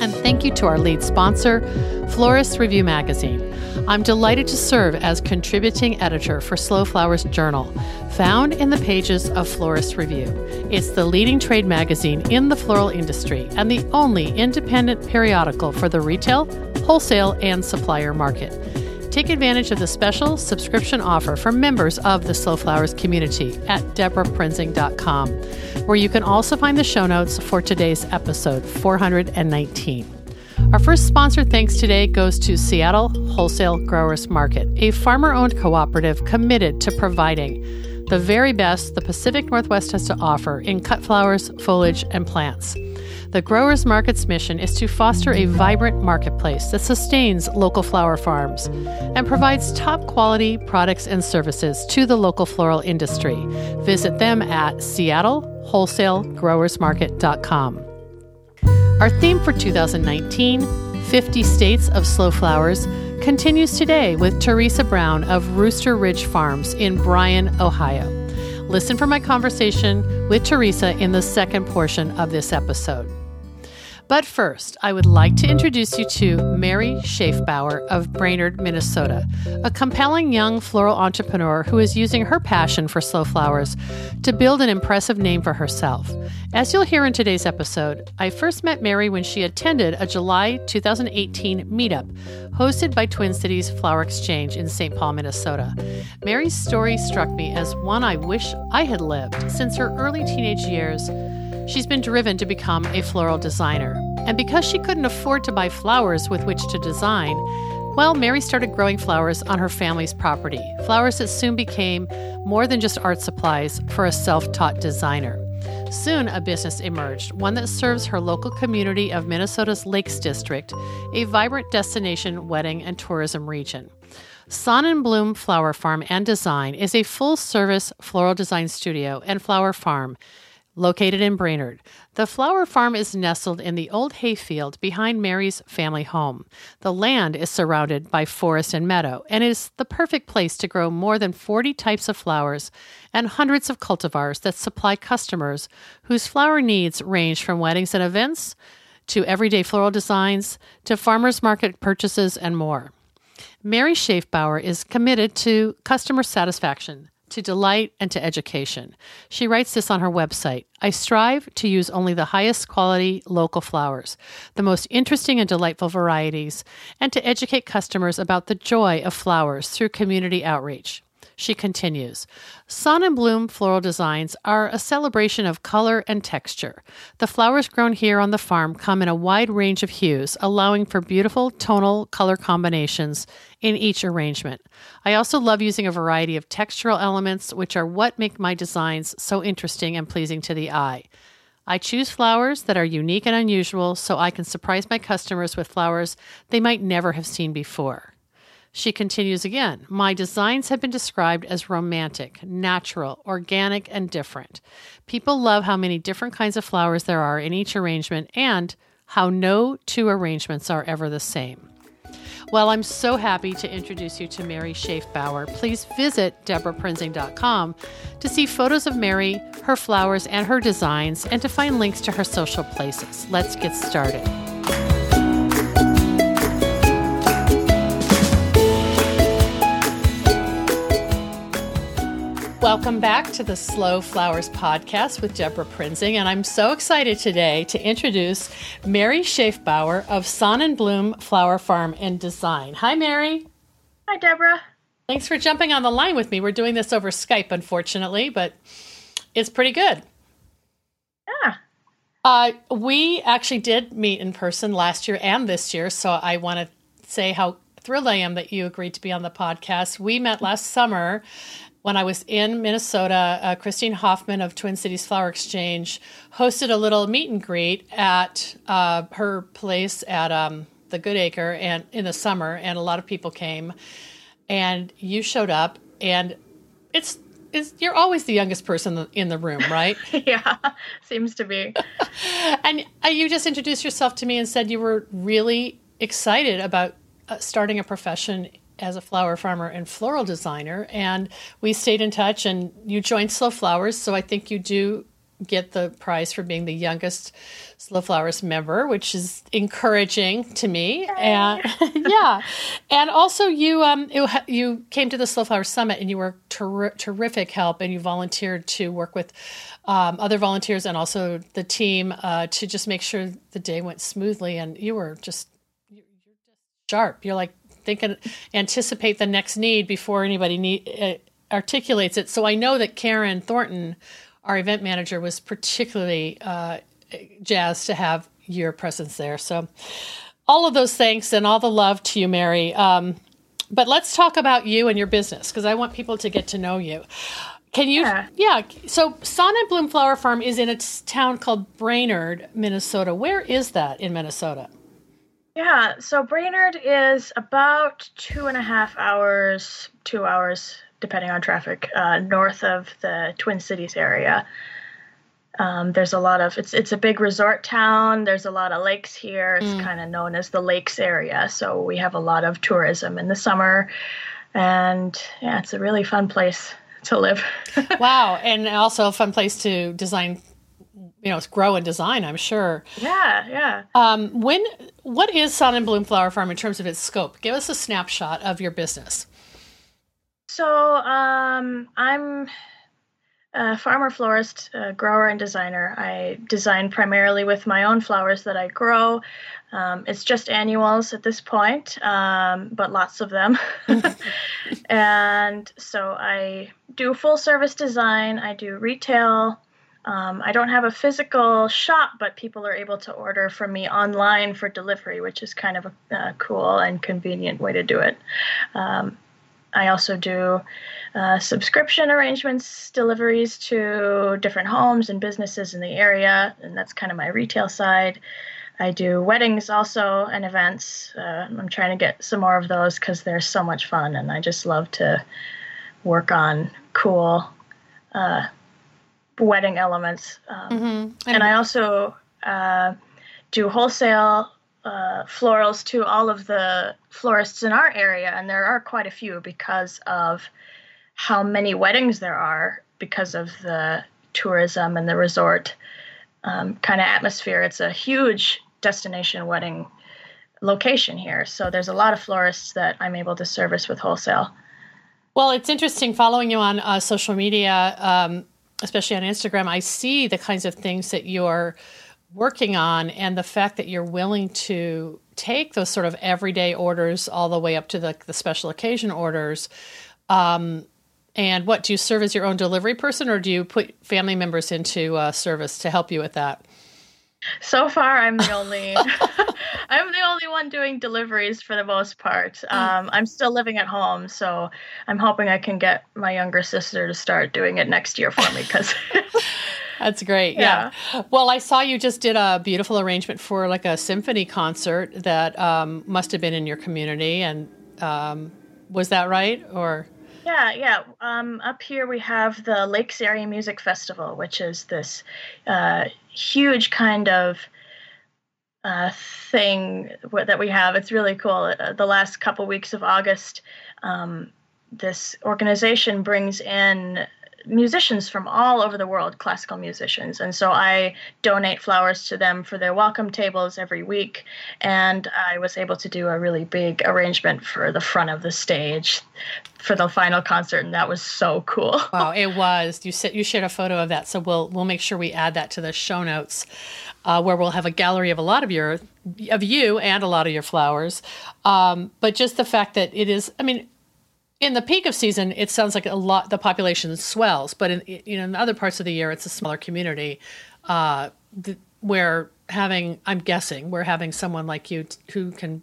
And thank you to our lead sponsor, Florist Review Magazine. I'm delighted to serve as contributing editor for Slow Flowers Journal, found in the pages of Florist Review. It's the leading trade magazine in the floral industry and the only independent periodical for the retail, wholesale, and supplier market. Take advantage of the special subscription offer for members of the Slow Flowers community at deborahprinzing.com, where you can also find the show notes for today's episode 419. Our first sponsor thanks today goes to Seattle Wholesale Growers Market, a farmer owned cooperative committed to providing the very best the Pacific Northwest has to offer in cut flowers, foliage, and plants. The Growers Market's mission is to foster a vibrant marketplace that sustains local flower farms and provides top quality products and services to the local floral industry. Visit them at seattlewholesalegrowersmarket.com. Our theme for 2019, 50 States of Slow Flowers, continues today with Teresa Brown of Rooster Ridge Farms in Bryan, Ohio. Listen for my conversation with Teresa in the second portion of this episode. But first, I would like to introduce you to Mary Schaefbauer of Brainerd, Minnesota, a compelling young floral entrepreneur who is using her passion for slow flowers to build an impressive name for herself. As you'll hear in today's episode, I first met Mary when she attended a July 2018 meetup hosted by Twin Cities Flower Exchange in St. Paul, Minnesota. Mary's story struck me as one I wish I had lived since her early teenage years. She's been driven to become a floral designer. And because she couldn't afford to buy flowers with which to design, well, Mary started growing flowers on her family's property, flowers that soon became more than just art supplies for a self taught designer. Soon, a business emerged, one that serves her local community of Minnesota's Lakes District, a vibrant destination wedding and tourism region. Sonnenblume Flower Farm and Design is a full service floral design studio and flower farm located in Brainerd. The flower farm is nestled in the old hayfield behind Mary's family home. The land is surrounded by forest and meadow and is the perfect place to grow more than 40 types of flowers and hundreds of cultivars that supply customers whose flower needs range from weddings and events to everyday floral designs to farmers market purchases and more. Mary Schaefbauer is committed to customer satisfaction to delight, and to education. She writes this on her website I strive to use only the highest quality local flowers, the most interesting and delightful varieties, and to educate customers about the joy of flowers through community outreach. She continues Sonnenblume floral designs are a celebration of color and texture. The flowers grown here on the farm come in a wide range of hues, allowing for beautiful tonal color combinations in each arrangement. I also love using a variety of textural elements, which are what make my designs so interesting and pleasing to the eye. I choose flowers that are unique and unusual so I can surprise my customers with flowers they might never have seen before. She continues again My designs have been described as romantic, natural, organic, and different. People love how many different kinds of flowers there are in each arrangement and how no two arrangements are ever the same. Well, I'm so happy to introduce you to Mary Schaefbauer. Please visit deborahprinzing.com to see photos of Mary, her flowers, and her designs, and to find links to her social places. Let's get started. Welcome back to the Slow Flowers podcast with Deborah Prinzing, and I'm so excited today to introduce Mary Schaefbauer of Sonnenblume Flower Farm and Design. Hi, Mary. Hi, Deborah. Thanks for jumping on the line with me. We're doing this over Skype, unfortunately, but It's pretty good. Yeah. Uh, we actually did meet in person last year and this year, so I want to say how thrilled I am that you agreed to be on the podcast. We met last summer when I was in Minnesota. Uh, Christine Hoffman of Twin Cities Flower Exchange hosted a little meet and greet at uh, her place at um, the Good Acre and in the summer, and a lot of people came. And you showed up, and it's is you're always the youngest person in the room, right? yeah, seems to be. and uh, you just introduced yourself to me and said you were really excited about uh, starting a profession as a flower farmer and floral designer. And we stayed in touch, and you joined Slow Flowers. So I think you do get the prize for being the youngest Slow Flowers member, which is encouraging to me. And yeah, and also you um you, you came to the Slow Flowers Summit and you were ter- terrific help, and you volunteered to work with um, other volunteers and also the team uh, to just make sure the day went smoothly. And you were just you're just sharp. You're like thinking anticipate the next need before anybody need, uh, articulates it. So I know that Karen Thornton our event manager was particularly uh, jazzed to have your presence there. So, all of those thanks and all the love to you, Mary. Um, but let's talk about you and your business because I want people to get to know you. Can you? Yeah. yeah. So, Sonnenblume Flower Farm is in a town called Brainerd, Minnesota. Where is that in Minnesota? Yeah. So, Brainerd is about two and a half hours, two hours depending on traffic, uh, north of the Twin Cities area. Um, there's a lot of it's it's a big resort town. There's a lot of lakes here. It's mm. kind of known as the lakes area. So we have a lot of tourism in the summer, and yeah, it's a really fun place to live. wow, and also a fun place to design. You know, it's grow and design. I'm sure. Yeah, yeah. Um, when what is Sonnenblume Flower Farm in terms of its scope? Give us a snapshot of your business. So um, I'm a farmer florist, a grower, and designer. I design primarily with my own flowers that I grow. Um, it's just annuals at this point, um, but lots of them. and so I do full service design, I do retail. Um, I don't have a physical shop, but people are able to order from me online for delivery, which is kind of a, cool and convenient way to do it. Um, I also do uh, subscription arrangements, deliveries to different homes and businesses in the area, and that's kind of my retail side. I do weddings also and events. Uh, I'm trying to get some more of those because they're so much fun, and I just love to work on cool uh, wedding elements. Um, mm-hmm. And I also uh, do wholesale uh, florals to all of the florists in our area, and there are quite a few because of how many weddings there are because of the tourism and the resort um, kind of atmosphere. It's a huge destination wedding location here, so there's a lot of florists that I'm able to service with wholesale. Well, it's interesting following you on uh, social media, um, especially on Instagram. I see the kinds of things that you're working on and the fact that you're willing to take those sort of everyday orders all the way up to the, the special occasion orders um, and what do you serve as your own delivery person or do you put family members into uh, service to help you with that so far i'm the only i'm the only one doing deliveries for the most part mm. um, i'm still living at home so i'm hoping i can get my younger sister to start doing it next year for me because That's great. Yeah. yeah. Well, I saw you just did a beautiful arrangement for like a symphony concert that um, must have been in your community. And um, was that right? Or? Yeah, yeah. Um, up here we have the Lakes Area Music Festival, which is this uh, huge kind of uh, thing that we have. It's really cool. Uh, the last couple weeks of August, um, this organization brings in musicians from all over the world, classical musicians. And so I donate flowers to them for their welcome tables every week. And I was able to do a really big arrangement for the front of the stage for the final concert, and that was so cool. wow, it was. You said you shared a photo of that, so we'll we'll make sure we add that to the show notes, uh, where we'll have a gallery of a lot of your of you and a lot of your flowers. Um, but just the fact that it is, I mean, in the peak of season, it sounds like a lot the population swells, but in you know in other parts of the year, it's a smaller community uh, where having I'm guessing we're having someone like you t- who can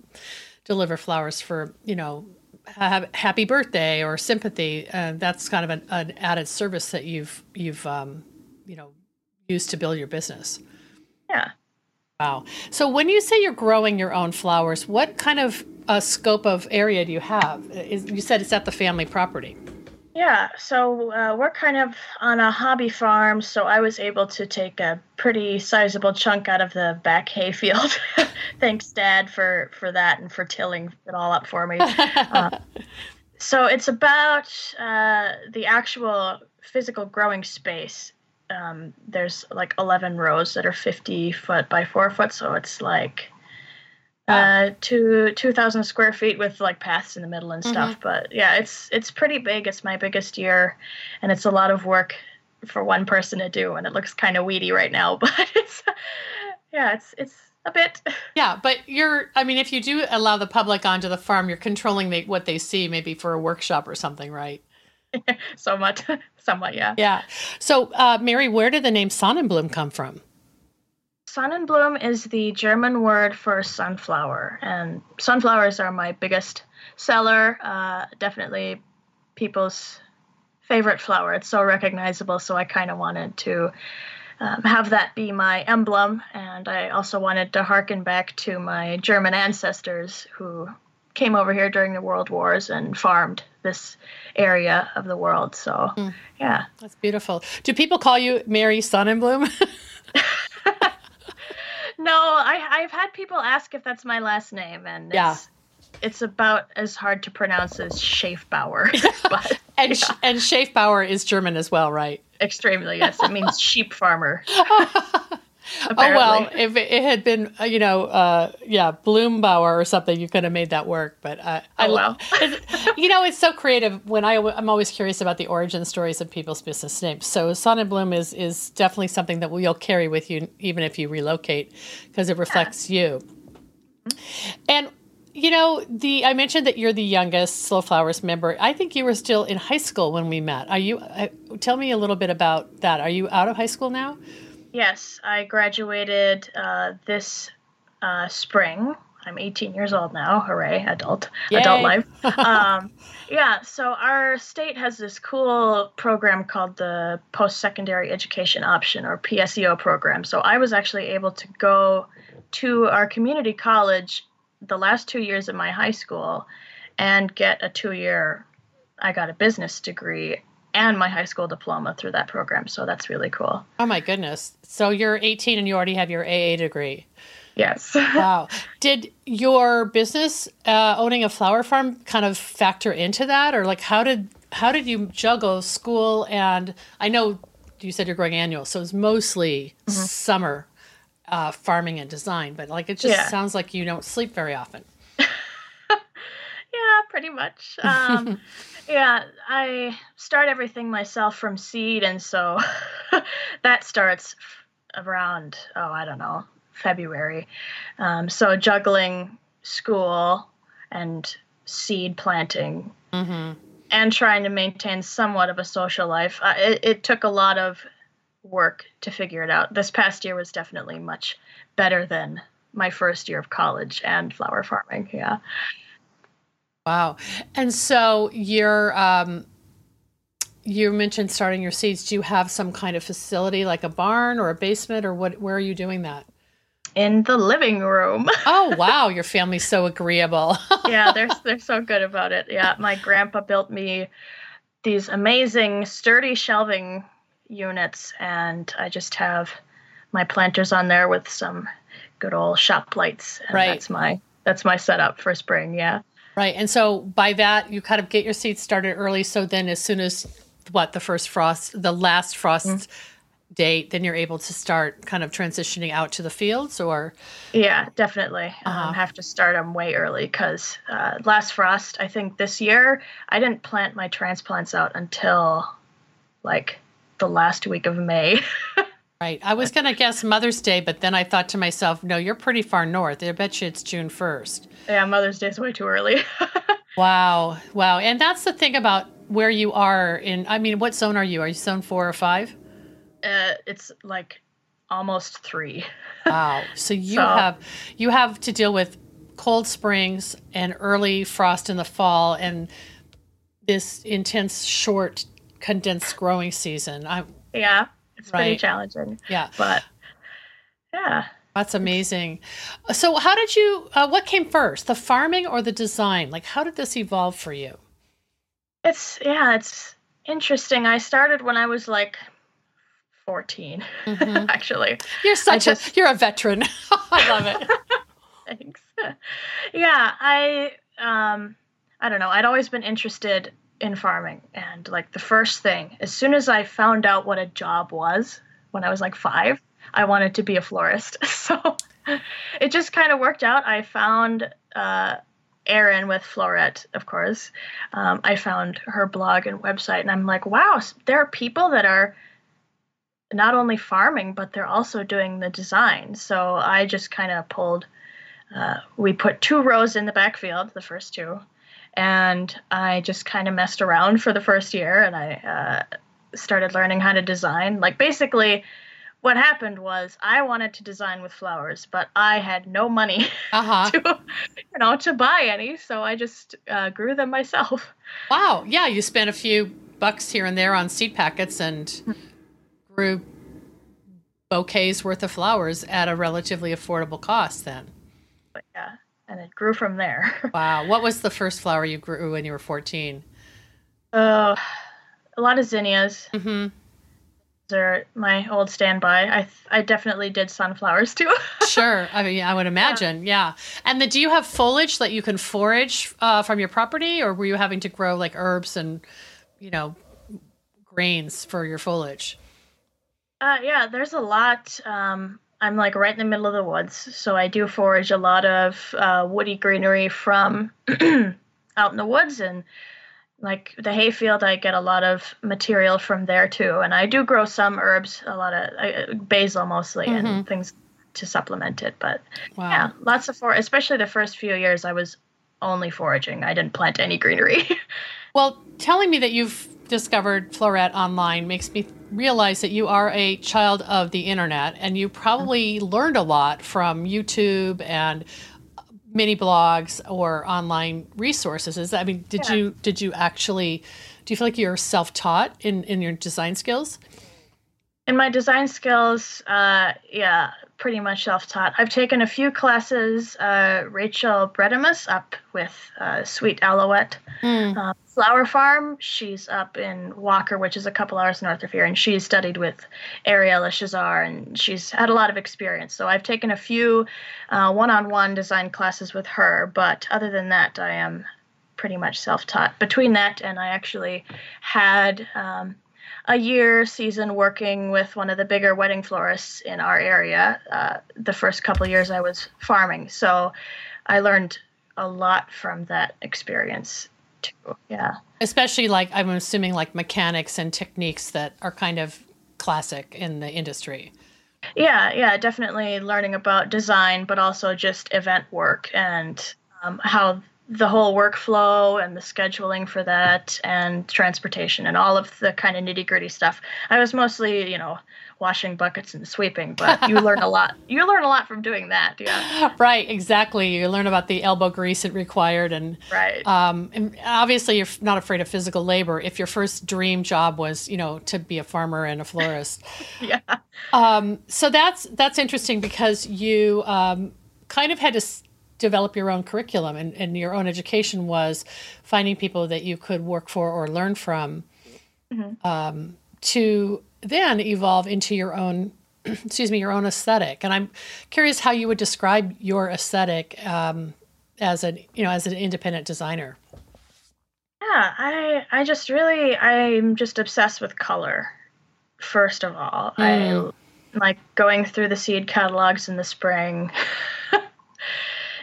deliver flowers for you know happy birthday or sympathy. Uh, that's kind of an, an, added service that you've you've um, you know used to build your business. Yeah. Wow. So when you say you're growing your own flowers, what kind of uh, scope of area do you have? Is, you said it's at the family property. Yeah, so uh, we're kind of on a hobby farm, so I was able to take a pretty sizable chunk out of the back hayfield. Thanks, Dad, for for that and for tilling it all up for me. uh, so it's about uh, the actual physical growing space. Um, there's like 11 rows that are 50 foot by four foot, so it's like uh, to 2,000 square feet with like paths in the middle and stuff. Mm-hmm. But yeah, it's it's pretty big. It's my biggest year, and it's a lot of work for one person to do, and it looks kind of weedy right now. But it's yeah, it's it's a bit. Yeah, but you're. I mean, if you do allow the public onto the farm, you're controlling the, what they see, maybe for a workshop or something, right? somewhat, somewhat, yeah. Yeah. So, uh, Mary, where did the name Sonnenblume come from? Sonnenblume is the German word for sunflower, and sunflowers are my biggest seller. Uh, definitely people's favorite flower. It's so recognizable, so I kind of wanted to um, have that be my emblem, and I also wanted to harken back to my German ancestors who came over here during the World Wars and farmed this area of the world. So, mm. yeah. That's beautiful. Do people call you Mary Sonnenblume? no, I, I've had people ask if that's my last name, and yeah. it's, it's about as hard to pronounce as Schaefbauer. but, and yeah. and Schaefbauer is German as well, right? Extremely, yes. It means sheep farmer. oh well, if it, had been, uh, you know, uh, yeah, Bloombauer or something, you could have made that work. But uh, oh, I, well. you know, it's so creative. When I, I'm always curious about the origin stories of people's business names. So Sonnenblume is is definitely something that you'll carry with you even if you relocate, because it reflects yeah. you. And you know, the I mentioned that you're the youngest Slow Flowers member. I think you were still in high school when we met. Are you? Uh, tell me a little bit about that. Are you out of high school now? Yes, I graduated uh, this uh, spring. I'm 18 years old now. Hooray, adult, Yay. adult life. um, yeah, so our state has this cool program called the Post Secondary Education Option or PSEO program. So I was actually able to go to our community college the last two years of my high school and get a two year I got a business degree and my high school diploma through that program. So that's really cool. Oh my goodness. So you're 18 and you already have your AA degree. Yes. wow. Did your business uh, owning a flower farm kind of factor into that or like how did how did you juggle school and I know you said you're growing annual, so it's mostly mm-hmm. summer uh, farming and design, but like it just yeah. sounds like you don't sleep very often. Yeah, pretty much. Um, yeah, I start everything myself from seed, and so that starts around oh I don't know February. Um, so juggling school and seed planting mm-hmm. and trying to maintain somewhat of a social life. Uh, it, it took a lot of work to figure it out. This past year was definitely much better than my first year of college and flower farming. Yeah. Wow. And so you're um you mentioned starting your seeds. Do you have some kind of facility like a barn or a basement or what where are you doing that? In the living room. oh wow, your family's so agreeable. yeah, they're they're so good about it. Yeah, my grandpa built me these amazing sturdy shelving units and I just have my planters on there with some good old shop lights. And right. that's my that's my setup for spring, yeah. Right. And so by that, you kind of get your seeds started early. So then, as soon as what the first frost, the last frost mm-hmm. date, then you're able to start kind of transitioning out to the fields or? Yeah, definitely. Um, uh-huh. Um, have to start them way early because uh, last frost, I think this year, I didn't plant my transplants out until like the last week of May. Right. I was going to guess Mother's Day, but then I thought to myself, no, you're pretty far north. I bet you it's June 1st. Yeah, Mother's Day is way too early. Wow, wow, and that's the thing about where you are in. I mean, what zone are you? Are you zone four or five? Uh, it's like almost three. wow. So you so, have you have to deal with cold springs and early frost in the fall and this intense short condensed growing season. I Yeah. It's right? pretty challenging. Yeah. But yeah. That's amazing. So how did you uh, what came first? The farming or the design? Like how did this evolve for you? It's yeah, it's interesting. I started when I was like 14 mm-hmm. actually you're such just, a you're a veteran i love it thanks yeah i um i don't know i'd always been interested in farming and like the first thing as soon as i found out what a job was when i was like five i wanted to be a florist so it just kind of worked out i found uh Erin with Floret, of course. Um, I found her blog and website, and I'm like, wow, there are people that are not only farming, but they're also doing the design. So I just kind of pulled, uh, we put two rows in the backfield, the first two, and I just kind of messed around for the first year and I uh, started learning how to design. Like basically, what happened was I wanted to design with flowers, but I had no money uh-huh. to, you know, to buy any. So I just uh, grew them myself. Wow. Yeah. You spent a few bucks here and there on seed packets and hmm grew bouquets worth of flowers at a relatively affordable cost then. But yeah, and it grew from there. wow. What was the first flower you grew when you were 14? Uh, a lot of zinnias. Mm-hmm. They're my old standby. I I definitely did sunflowers too. sure, I mean I would imagine, yeah. yeah. And the, do you have foliage that you can forage uh, from your property, or were you having to grow like herbs and you know grains for your foliage? Uh, yeah, there's a lot. Um, I'm like right in the middle of the woods, so I do forage a lot of uh, woody greenery from out in the woods, and like the hayfield, I get a lot of material from there too. And I do grow some herbs, a lot of uh, basil mostly, mm-hmm. and things to supplement it. But wow. yeah, lots of for, especially the first few years, I was only foraging. I didn't plant any greenery. well, telling me that you've discovered Floret online makes me realize that you are a child of the internet and you probably learned a lot from YouTube and mini blogs or online resources. Is that, I mean, did yeah. you did you actually do you feel like you're self-taught in in your design skills? In my design skills, uh, yeah, pretty much self-taught. I've taken a few classes. Uh, Rachel Bredemus up with uh, Sweet Alouette mm. Flower Farm. She's up in Walker, which is a couple hours north of here, and she's studied with Ariella Chezar, and she's had a lot of experience. So I've taken a few uh, one-on-one design classes with her, but other than that, I am pretty much self-taught. Between that and I actually had. Um, a year season working with one of the bigger wedding florists in our area. Uh, the first couple years I was farming, so I learned a lot from that experience too. Yeah, especially like I'm assuming like mechanics and techniques that are kind of classic in the industry. Yeah, yeah, definitely learning about design, but also just event work and um, how the whole workflow and the scheduling for that and transportation and all of the kind of nitty gritty stuff. I was mostly, you know, washing buckets and sweeping, but you learn a lot. You learn a lot from doing that. Yeah. Right. Exactly. You learn about the elbow grease it required, and right. Um, and obviously, you're not afraid of physical labor. If your first dream job was, you know, to be a farmer and a florist. yeah. Um, so that's that's interesting because you um, kind of had to develop your own curriculum and, and your own education was finding people that you could work for or learn from mm-hmm. um, to then evolve into your own excuse me your own aesthetic and i'm curious how you would describe your aesthetic um, as an you know as an independent designer yeah i i just really i'm just obsessed with color first of all mm. i like going through the seed catalogs in the spring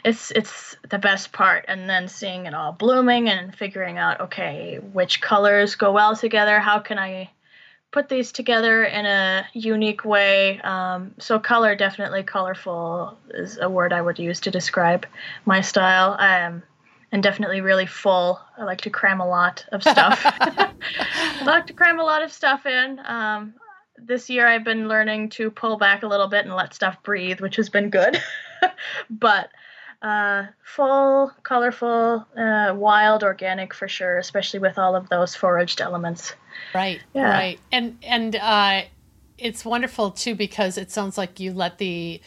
it's it's the best part and then seeing it all blooming and figuring out okay which colors go well together how can i put these together in a unique way um, so color definitely colorful is a word i would use to describe my style um, and definitely really full. I like to cram a lot of stuff. I like to cram a lot of stuff in. Um, this year I've been learning to pull back a little bit and let stuff breathe, which has been good. but uh, full, colorful, uh, wild, organic for sure, especially with all of those foraged elements. Right. Yeah. Right. And and uh, it's wonderful too because it sounds like you let the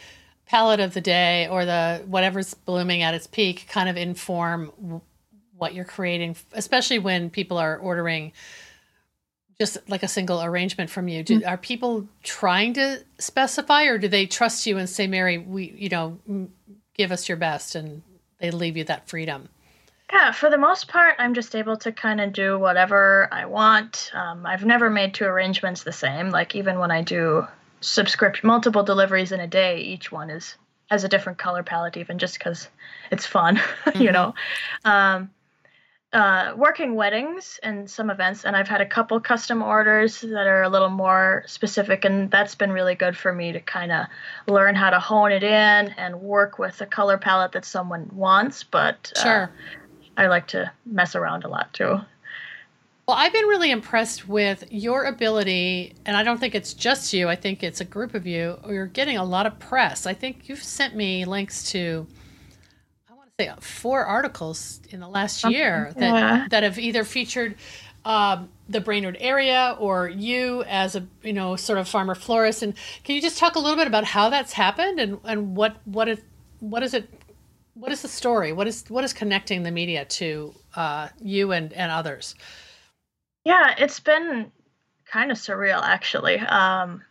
palette of the day or the whatever's blooming at its peak kind of inform what you're creating, especially when people are ordering just like a single arrangement from you. Do, mm-hmm. Are people trying to specify, or do they trust you and say, "Mary, we, you know, give us your best and they leave you that freedom. Yeah for the most part i'm just able to kind of do whatever i want. Um, i've never made two arrangements the same. Like even when i do subscription multiple deliveries in a day each one is has a different color palette even just because it's fun mm-hmm. you know? Um, uh, working weddings and some events, and I've had a couple custom orders that are a little more specific, and that's been really good for me to kind of learn how to hone it in and work with a color palette that someone wants. But uh, sure, I like to mess around a lot too. Well, I've been really impressed with your ability, and I don't think it's just you. I think it's a group of you. You're getting a lot of press. I think you've sent me links to say four articles in the last year that yeah. that have either featured um, the Brainerd area or you as a you know sort of farmer florist. And can you just talk a little bit about how that's happened and and what what is what is it what is the story? What is what is connecting the media to uh, you and and others? Yeah, it's been kind of surreal actually. Um,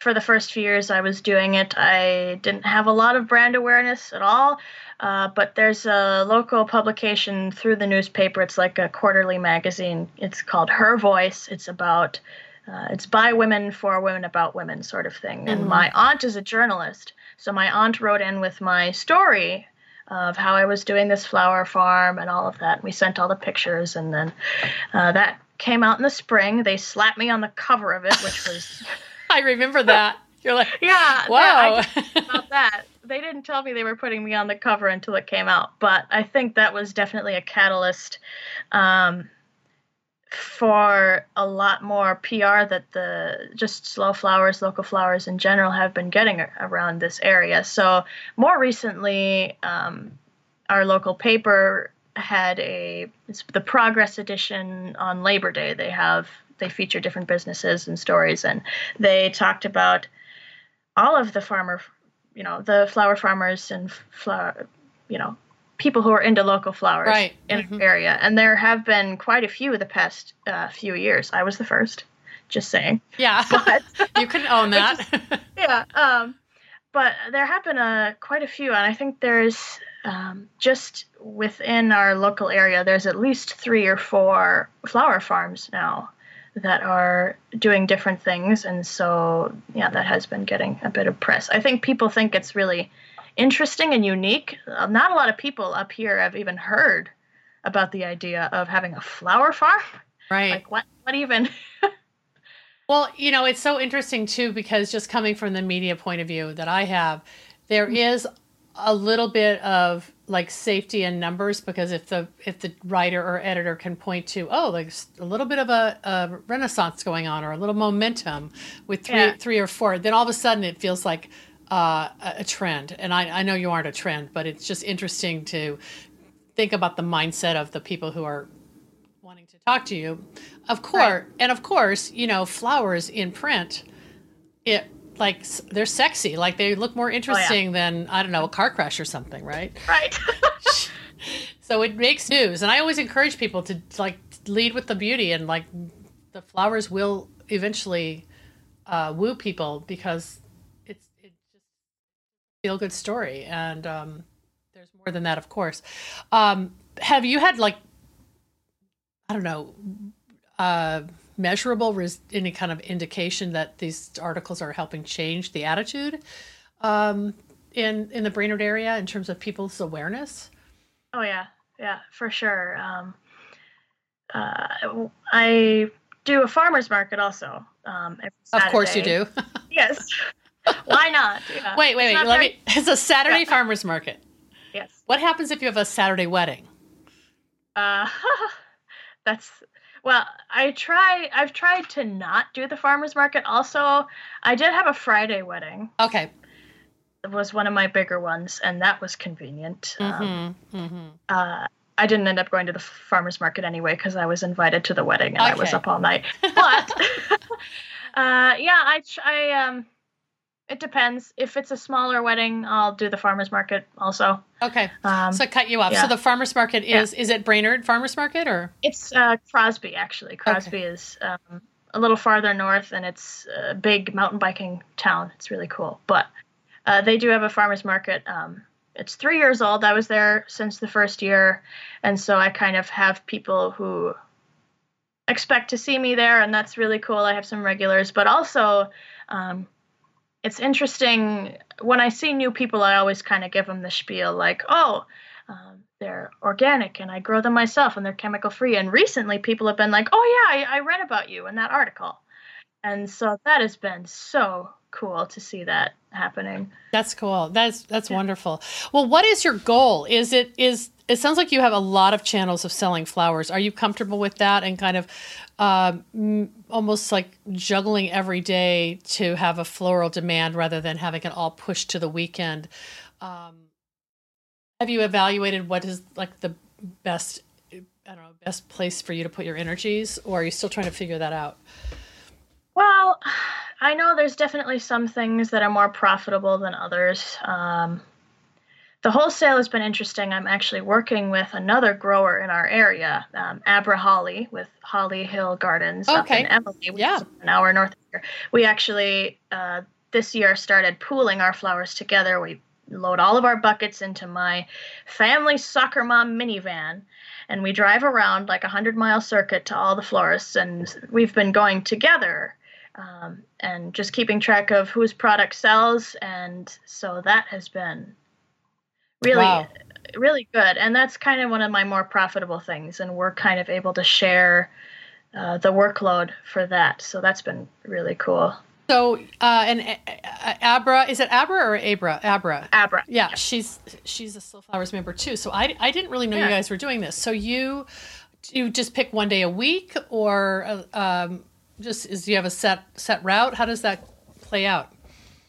for the first few years I was doing it, I didn't have a lot of brand awareness at all. Uh, but there's a local publication through the newspaper. It's like a quarterly magazine. It's called Her Voice. It's about, uh, it's by women for women about women sort of thing. And mm-hmm. my aunt is a journalist. So my aunt wrote in with my story of how I was doing this flower farm and all of that. We sent all the pictures, and then uh, that came out in the spring. They slapped me on the cover of it, which was. I remember that. You're like, yeah, wow. about that. They didn't tell me they were putting me on the cover until it came out, but I think that was definitely a catalyst um, for a lot more PR that the just slow flowers, local flowers in general, have been getting around this area. So more recently, um, our local paper had a it's the Progress edition on Labor Day. They have they feature different businesses and stories, and they talked about all of the farmer, you know, the flower farmers and flower, you know, people who are into local flowers right. in mm-hmm. the area. And there have been quite a few the past uh, few years. I was the first, just saying. Yeah, but you can own that. yeah, um, but there have been a quite a few, and I think there's um, just within our local area, there's at least three or four flower farms now that are doing different things and so yeah that has been getting a bit of press. I think people think it's really interesting and unique. Uh, not a lot of people up here have even heard about the idea of having a flower farm. Right. Like what what even? Well you know it's so interesting too because just coming from the media point of view that i have there mm. a little bit of like safety in numbers because if the if the writer or editor can point to oh like a little bit of a, a renaissance going on or a little momentum with three yeah. three or four then all of a sudden it feels like uh, a trend and I, I know you aren't a trend but it's just interesting to think about the mindset of the people who are wanting to talk to you of course right. and of course you know flowers in print it like they're sexy. Like they look more interesting oh, yeah. than I don't know a car crash or something, right? Right. so it makes news, and I always encourage people to like lead with the beauty, and like the flowers will eventually uh, woo people because it's it's just feel good story, and um, there's more than that, of course. Um, have you had like I don't know. Uh, measurable res- any kind of indication that these articles are helping change the attitude um, in in the Brainerd area in terms of people's awareness? Oh yeah, yeah, for sure. Um, uh, I do a farmers market also. Um, of course you do. yes. Why not? Yeah. Wait, wait, wait. Let very... me. It's a Saturday yeah. farmers market. Yes. What happens if you have a Saturday wedding? Uh, that's well, I try. I've tried to not do the farmers market. Also, I did have a Friday wedding. Okay. It was one of my bigger ones, and that was convenient. Mm-hmm. Um, mm-hmm. uh, I didn't end up going to the farmers market anyway because I was invited to the wedding and I was up all night. But uh, yeah, I I um, it depends. If it's a smaller wedding, I'll do the farmers market also. Okay. Um, So cut you off. yeah. So the farmers market Yeah. is is it Brainerd Farmers Market or It's uh, Crosby, actually. Crosby is um, a little farther north, and it's a big mountain biking town. It's really cool. But uh, they do have a farmers market. Um, it's three years old. I was there since the first year, and so I kind of have people who expect to see me there, and that's really cool. I have some regulars, but also. Um, it's interesting when I see new people. I always kind of give them the spiel, like, "Oh, um, they're organic and I grow them myself and they're chemical free. And recently people have been like, oh, yeah, I, I read about you in that article. And so that has been so cool to see that happening. That's cool. That's that's Yeah. wonderful. Well, what is your goal? Is it is it sounds like you have a lot of channels of selling flowers. Are you comfortable with that and kind of um, almost like juggling every day to have a floral demand rather than having it all pushed to the weekend? Um, have you evaluated what is like the best I don't know best place for you to put your energies, or are you still trying to figure that out? Well, I know there's definitely some things that are more profitable than others. Um, the wholesale has been interesting. I'm actually working with another grower in our area, um, Abra Holly, with Holly Hill Gardens up in Emily, which Yeah. is an hour north of here. We actually uh, this year started pooling our flowers together. We load all of our buckets into my family soccer mom minivan and we drive around like a hundred mile circuit to all the florists and we've been going together um, and just keeping track of whose product sells and so that has been really Wow. really good and that's kind of one of my more profitable things and we're kind of able to share uh, the workload for that so that's been really cool So, uh, and uh, uh, Abra is it Abra or Abra? Abra. abra Yeah, she's she's a Slow Flowers member too. So I I didn't really know you guys were doing this. So you you just pick one day a week, or uh, um, just is you have a set set route? How does that play out?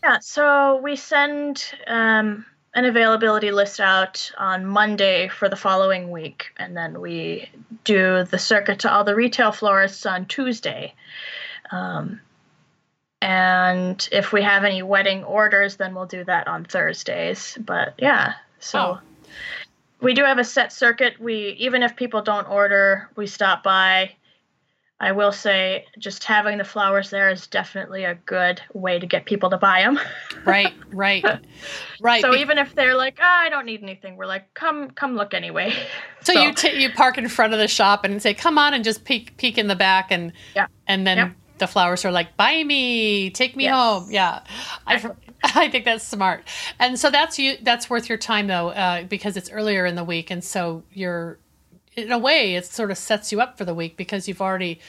Yeah, so we send um, an availability list out on Monday for the following week, and then we do the circuit to all the retail florists on Tuesday. Um, and if we have any wedding orders, then we'll do that on Thursdays. But yeah, so Oh. we do have a set circuit. We even if people don't order, we stop by. I will say, just having the flowers there is definitely a good way to get people to buy them. Right, right, right. so Be- even if they're like, ah, I don't need anything, we're like, come, come look anyway. so you t- you park in front of the shop and say, "Come on," and just peek peek in the back, and Yeah. and then Yep. the flowers are like, "Buy me, take me Yes. home." Yeah, I Exactly. I think that's smart, and so that's you. That's worth your time though, uh, because it's earlier in the week, and so you're in a way it sort of sets you up for the week because you've already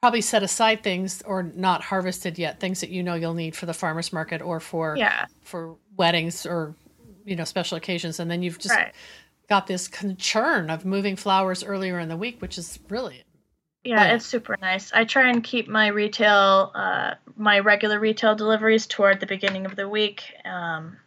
probably set aside things or not harvested yet things that you know you'll need for the farmers market or for yeah, for weddings or you know special occasions and then you've just right. got this con- churn of moving flowers earlier in the week which is really Yeah, Right. it's super nice. I try and keep my retail, uh, my regular retail deliveries toward the beginning of the week. Um,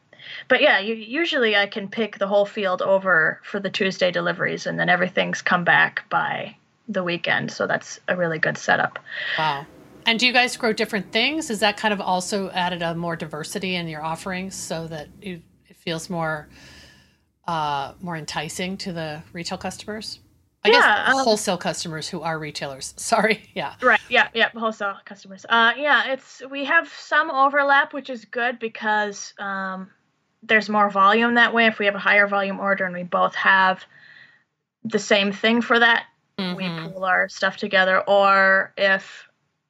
but yeah, you, usually I can pick the whole field over for the Tuesday deliveries, and then everything's come back by the weekend. So that's a really good setup. wow and do you guys grow different things is that kind of also added a more diversity in your offerings so that you, it feels more uh, more enticing to the retail customers i Yeah, guess um, wholesale customers who are retailers sorry yeah Right. Yeah. Yeah. Wholesale customers. Uh, yeah. It's we have some overlap, which is good because um, there's more volume that way. If we have a higher volume order and we both have the same thing for that, we Mhm. pool our stuff together. Or if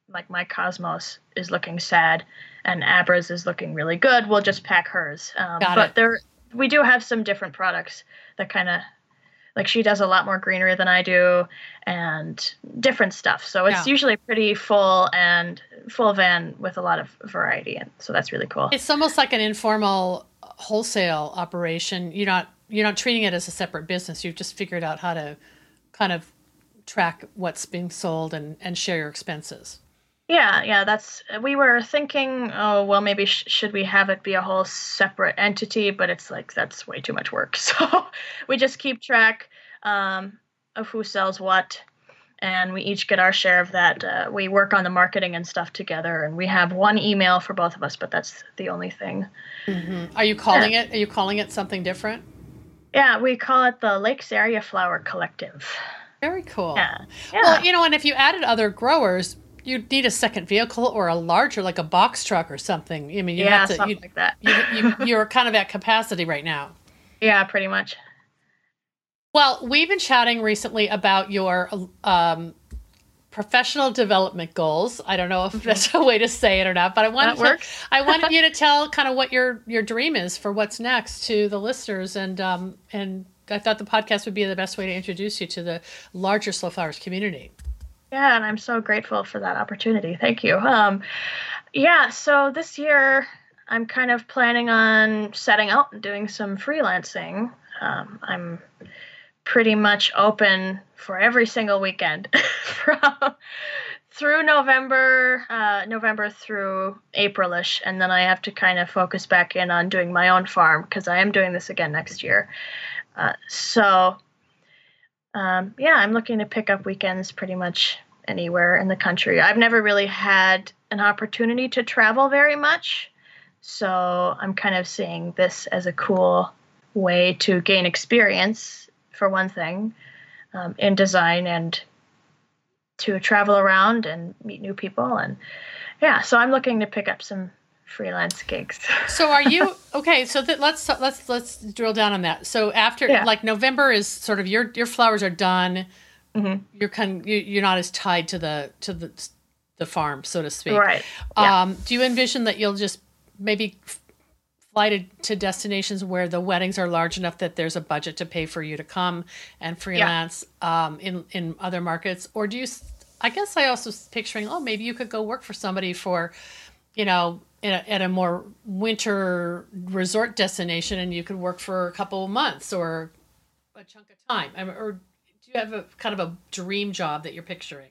like my Cosmos is looking sad and Abra's is looking really good, we'll just pack hers. Um, but it. there, we do have some different products that kind of like she does a lot more greenery than I do and different stuff. So it's Yeah. usually pretty full and full van with a lot of variety. And so that's really cool. It's almost like an informal wholesale operation. You're not you're not treating it as a separate business. You've just figured out how to kind of track what's being sold and and share your expenses. Yeah, yeah, that's we were thinking, oh, well maybe sh- should we have it be a whole separate entity, but it's like that's way too much work. So we just keep track um, of who sells what and we each get our share of that. Uh, we work on the marketing and stuff together, and we have one email for both of us, but that's the only thing. Mm-hmm. Are you calling yeah. it? Are you calling it something different? Yeah, we call it the Lakes Area Flower Collective. Very cool. Yeah. yeah. Well, you know, and if you added other growers, you'd need a second vehicle or a larger, like a box truck or something. I mean, you yeah, have to. Something like that. you, you, you're kind of at capacity right now. Yeah, pretty much. Well, we've been chatting recently about your um, professional development goals. I don't know if that's a way to say it or not, but I wanted to, I wanted you to tell kind of what your your dream is for what's next to the listeners, and um, and I thought the podcast would be the best way to introduce you to the larger Slow Flowers community. Yeah, and I'm so grateful for that opportunity. Thank you. Um, yeah, so this year I'm kind of planning on setting out and doing some freelancing. Um, I'm pretty much open for every single weekend from through November, uh, November through Aprilish, and then I have to kind of focus back in on doing my own farm because I am doing this again next year. Uh, so, um, yeah, I'm looking to pick up weekends pretty much anywhere in the country. I've never really had an opportunity to travel very much, so I'm kind of seeing this as a cool way to gain experience for one thing, um, in design and to travel around and meet new people. And yeah, so I'm looking to pick up some freelance gigs. so are you okay? So that let's let's let's drill down on that. So after yeah. like November is sort of your your flowers are done. Mm-hmm. You're kind you, you're not as tied to the to the the farm, so to speak. Right. Yeah. Um, do you envision that you'll just maybe fly to, destinations where the weddings are large enough that there's a budget to pay for you to come and freelance yeah. um, in in other markets, or do you? I guess I also was picturing, oh, maybe you could go work for somebody for, you know, a, at a more winter resort destination, and you could work for a couple months or a chunk of time, or do you have a kind of a dream job that you're picturing?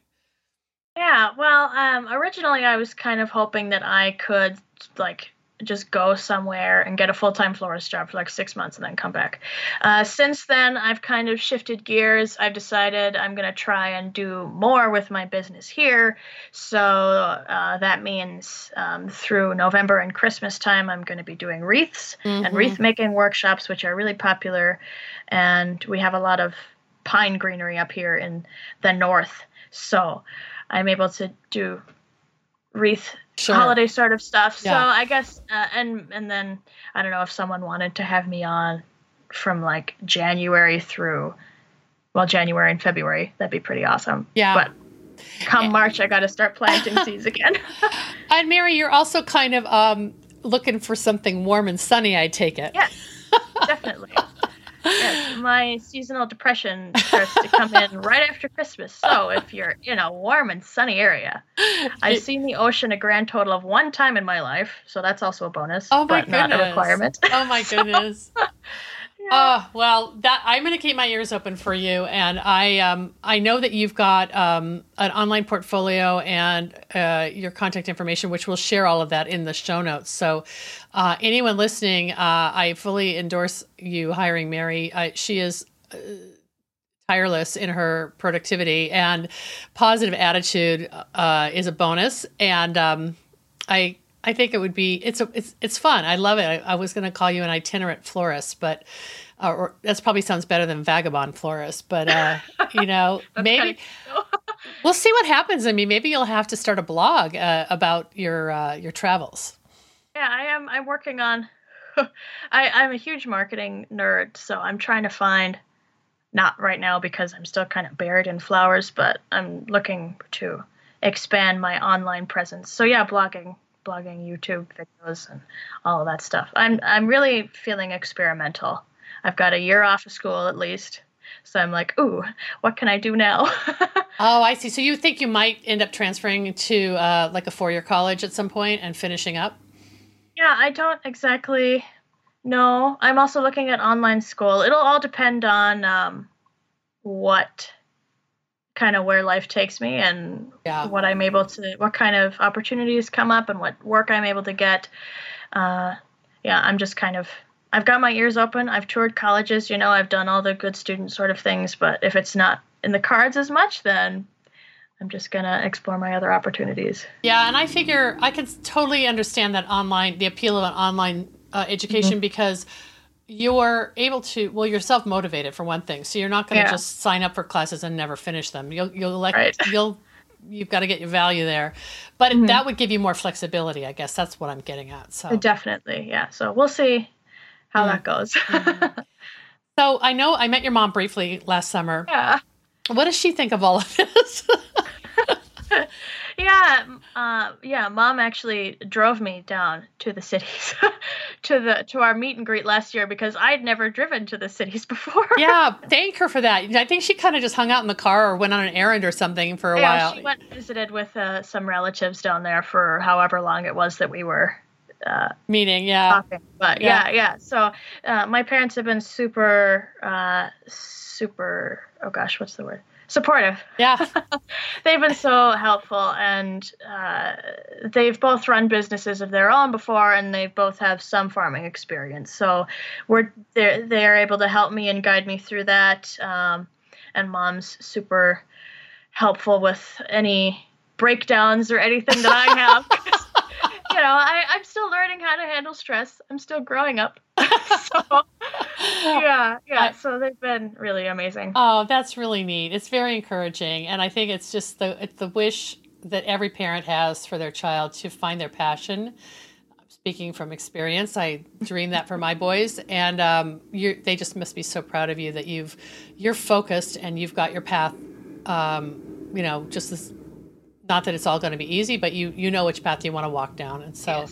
Yeah, well, um, originally I was kind of hoping that I could like just go somewhere and get a full time florist job for like six months and then come back. Uh, since then, I've kind of shifted gears. I've decided I'm going to try and do more with my business here. So uh, that means um, through November and Christmas time, I'm going to be doing wreaths mm-hmm. and wreath making workshops, which are really popular. And we have a lot of pine greenery up here in the north. So I'm able to do wreath sure. holiday sort of stuff. Yeah. So I guess, uh, and and then I don't know if someone wanted to have me on from like January through, well, January and February. That'd be pretty awesome. Yeah. But come. March, I got to start planting seeds again. and Mary, you're also kind of um, looking for something warm and sunny. I take it. Yes, my seasonal depression starts to come in right after Christmas. So if you're in a warm and sunny area, I've seen the ocean a grand total of one time in my life, so that's also a bonus. Oh my but goodness! Not a requirement. Oh my goodness. Oh well, that I'm going to keep my ears open for you, and I um I know that you've got um an online portfolio and uh, your contact information, which we'll share all of that in the show notes. So, uh, anyone listening, uh, I fully endorse you hiring Mary. she is. Uh, tireless in her productivity and positive attitude uh, is a bonus and um, I I think it would be it's a, it's it's fun. I love it. I, I was going to call you an itinerant florist, but uh, or that's probably sounds better than vagabond florist. But uh, you know, maybe we'll see what happens. I mean, maybe you'll have to start a blog uh, about your uh, your travels. Yeah, I am. I'm working on. I, I'm a huge marketing nerd, so I'm trying to find. Not right now because I'm still kind of buried in flowers, but I'm looking to expand my online presence. So yeah, blogging blogging, YouTube videos, and all of that stuff. I'm I'm really feeling experimental. I've got a year off of school at least, so I'm like, ooh, what can I do now? oh, I see. So you think you might end up transferring to uh, like a four year college at some point and finishing up? Yeah, I don't exactly No, I'm also looking at online school. It'll all depend on um, what kind of where life takes me and Yeah. what I'm able to, what kind of opportunities come up and what work I'm able to get. Uh, yeah, I'm just kind of, I've got my ears open. I've toured colleges, you know, I've done all the good student sort of things, but if it's not in the cards as much, then I'm just going to explore my other opportunities. Yeah, and I figure I can totally understand that online, the appeal of an online uh, education Mm-hmm. because you're able to, well, you're self motivated for one thing. So you're not going to Yeah. just sign up for classes and never finish them. You'll, you'll like, Right. you'll, you've got to get your value there. But Mm-hmm. that would give you more flexibility, I guess. That's what I'm getting at. So, Definitely, yeah. So we'll see how that goes. so I know I met your mom briefly last summer. yeah. What does she think of all of this? Yeah, uh, yeah. Mom actually drove me down to the cities, to the to our meet and greet last year because I'd never driven to the cities before. yeah, thank her for that. I think she kind of just hung out in the car or went on an errand or something for a Yeah, while. she went and visited with uh, some relatives down there for however long it was that we were uh, Meeting, yeah. talking. But Yeah. yeah, yeah. So uh, my parents have been super, uh, super. Oh gosh, what's the word? Supportive. Yeah. they've been so helpful and uh, they've both run businesses of their own before and they both have some farming experience so we're they're, they're able to help me and guide me through that um, and mom's super helpful with any breakdowns or anything that i have you know I, i'm still learning how to handle stress i'm still growing up so yeah yeah so they've been really amazing Oh, that's really neat. It's very encouraging, and I think it's just the it's the wish that every parent has for their child to find their passion. Speaking from experience, I dream that for my boys, and um, they just must be so proud of you that you've you're focused and you've got your path. Um, you know, just this. Not that it's all going to be easy, but you you know which path you want to walk down, and so.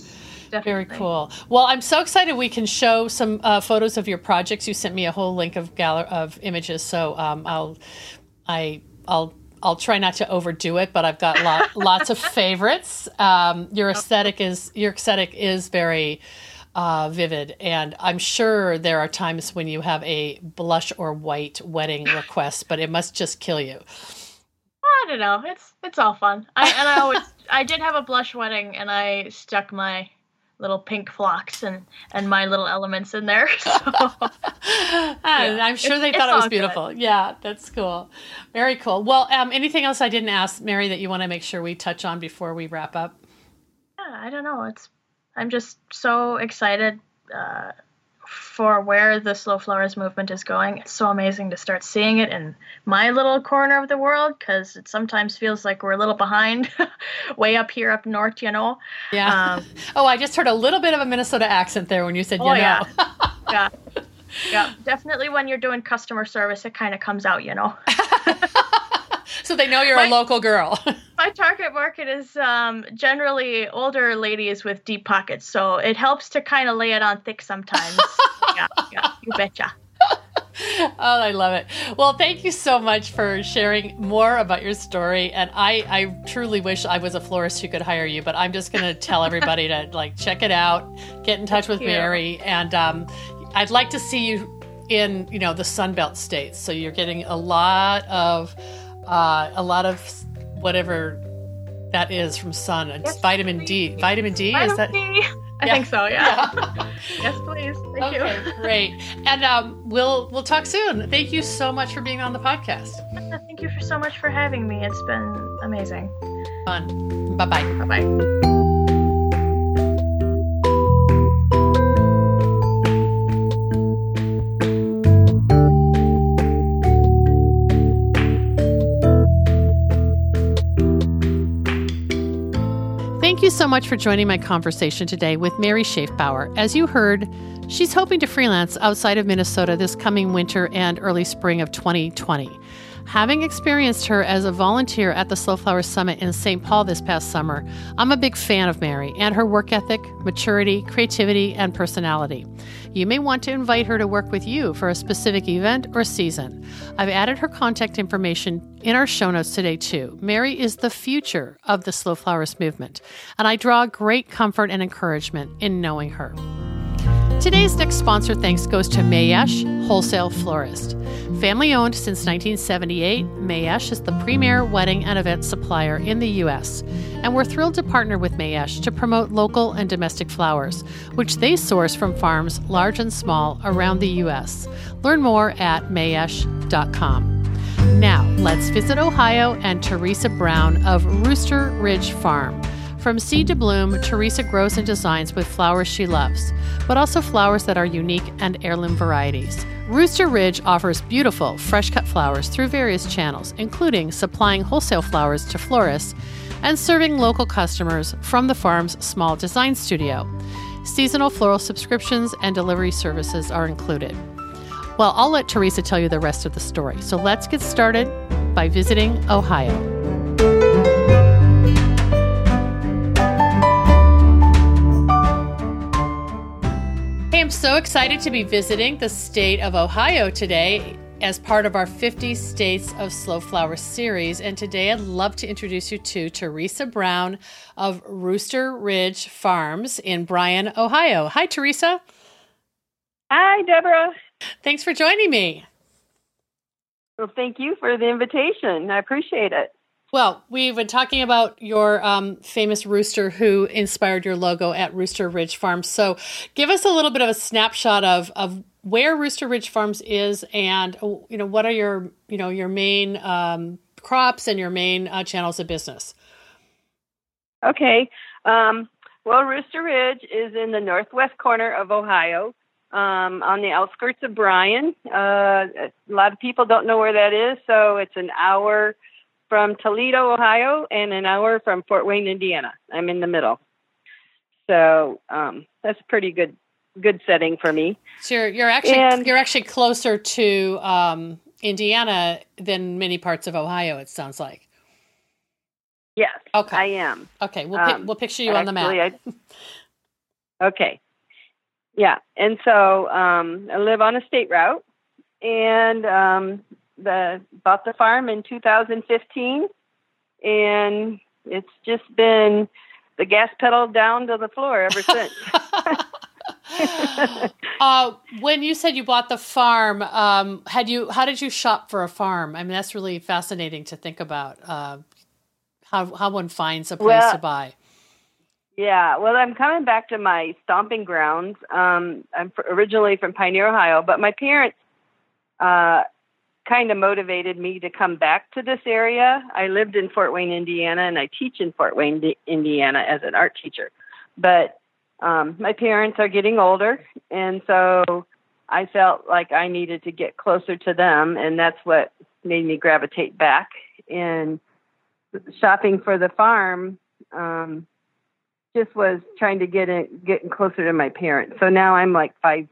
Very Definitely. cool. Well, I'm so excited we can show some uh, photos of your projects. You sent me a whole link of gal- of images, so um, I'll I I'll I'll try not to overdo it, but I've got lot, lots of favorites. Um, your aesthetic is your aesthetic is very uh, vivid, and I'm sure there are times when you have a blush or white wedding request, but it must just kill you. I don't know. It's it's all fun. I and I always I did have a blush wedding and I stuck my little pink phlox and and my little elements in there. So And I'm sure they it's thought it was all good. beautiful. Yeah, that's cool. Very cool. Well, um, anything else I didn't ask, Mary, that you want to make sure we touch on before we wrap up? yeah, I don't know. It's I'm just so excited uh, for where the slow flowers movement is going. It's so amazing to start seeing it in my little corner of the world because it sometimes feels like we're a little behind, way up here up north, you know. Yeah. Um, oh, I just heard a little bit of a Minnesota accent there when you said, you Oh, know. yeah. yeah. Yeah, definitely when you're doing customer service, it kind of comes out, you know. So they know you're a local girl. My target market is um, generally older ladies with deep pockets, so it helps to kind of lay it on thick sometimes. yeah, yeah, you betcha. oh, I love it. Well, thank you so much for sharing more about your story. And I, I truly wish I was a florist who could hire you, but I'm just going to tell everybody to like check it out, get in touch with you. Mary, and um, I'd like to see you in you know the Sunbelt states. So you're getting a lot of uh, a lot of whatever that is from sun. It's Yes, vitamin D. please. Vitamin D is that? Vitamin D. I Yeah. think so. Yeah. yes, please. Thank Okay, you. great. And um, we'll we'll talk soon. Thank you so much for being on the podcast. Thank you for so much for having me. It's been amazing. Fun. Bye bye. Bye bye. So much for joining my conversation today with Mary Schaefbauer. As you heard, she's hoping to freelance outside of Minnesota this coming winter and early spring of 2020. Having experienced her as a volunteer at the Slow Flower Summit in St. Paul this past summer, I'm a big fan of Mary and her work ethic, maturity, creativity, and personality. You may want to invite her to work with you for a specific event or season. I've added her contact information in our show notes today, too. Mary is the future of the Slow Flowers movement, and I draw great comfort and encouragement in knowing her. Today's next sponsor thanks goes to Mayesh Wholesale Florist. Family owned since 1978, Mayesh is the premier wedding and event supplier in the U.S., and we're thrilled to partner with Mayesh to promote local and domestic flowers, which they source from farms large and small around the U.S. Learn more at mayesh.com. Now, let's visit Ohio and Teresa Brown of Rooster Ridge Farm. From seed to bloom, Teresa grows and designs with flowers she loves, but also flowers that are unique and heirloom varieties. Rooster Ridge offers beautiful, fresh cut flowers through various channels, including supplying wholesale flowers to florists and serving local customers from the farm's small design studio. Seasonal floral subscriptions and delivery services are included. Well, I'll let Teresa tell you the rest of the story. So let's get started by visiting Ohio. I'm so excited to be visiting the state of Ohio today as part of our 50 States of Slow Flower series. And today I'd love to introduce you to Teresa Brown of Rooster Ridge Farms in Bryan, Ohio. Hi, Teresa. Hi, Debra. Thanks for joining me. Well, thank you for the invitation. I appreciate it. Well, we've been talking about your um, famous rooster who inspired your logo at Rooster Ridge Farms. So, give us a little bit of a snapshot of of where Rooster Ridge Farms is, and you know what are your you know your main um, crops and your main uh, channels of business. Okay. Um, well, Rooster Ridge is in the northwest corner of Ohio, um, on the outskirts of Bryan. Uh, a lot of people don't know where that is, so it's an hour from Toledo, Ohio, and an hour from Fort Wayne, Indiana. I'm in the middle, so um, that's a pretty good good setting for me. So you're, you're actually and, you're actually closer to um, Indiana than many parts of Ohio. It sounds like. Yes. Okay. I am. Okay. We'll um, we'll picture you on the map. I, okay. Yeah, and so um, I live on a state route, and um, the bought the farm in 2015, and it's just been the gas pedal down to the floor ever since. uh, when you said you bought the farm, um, had you? How did you shop for a farm? I mean, that's really fascinating to think about. Uh, how how one finds a place well, to buy. Yeah, well, I'm coming back to my stomping grounds. Um, I'm originally from Pioneer, Ohio, but my parents uh, kind of motivated me to come back to this area. I lived in Fort Wayne, Indiana, and I teach in Fort Wayne, Indiana as an art teacher. But um, my parents are getting older, and so I felt like I needed to get closer to them, and that's what made me gravitate back. And shopping for the farm um, just was trying to get in, getting closer to my parents. So now I'm like five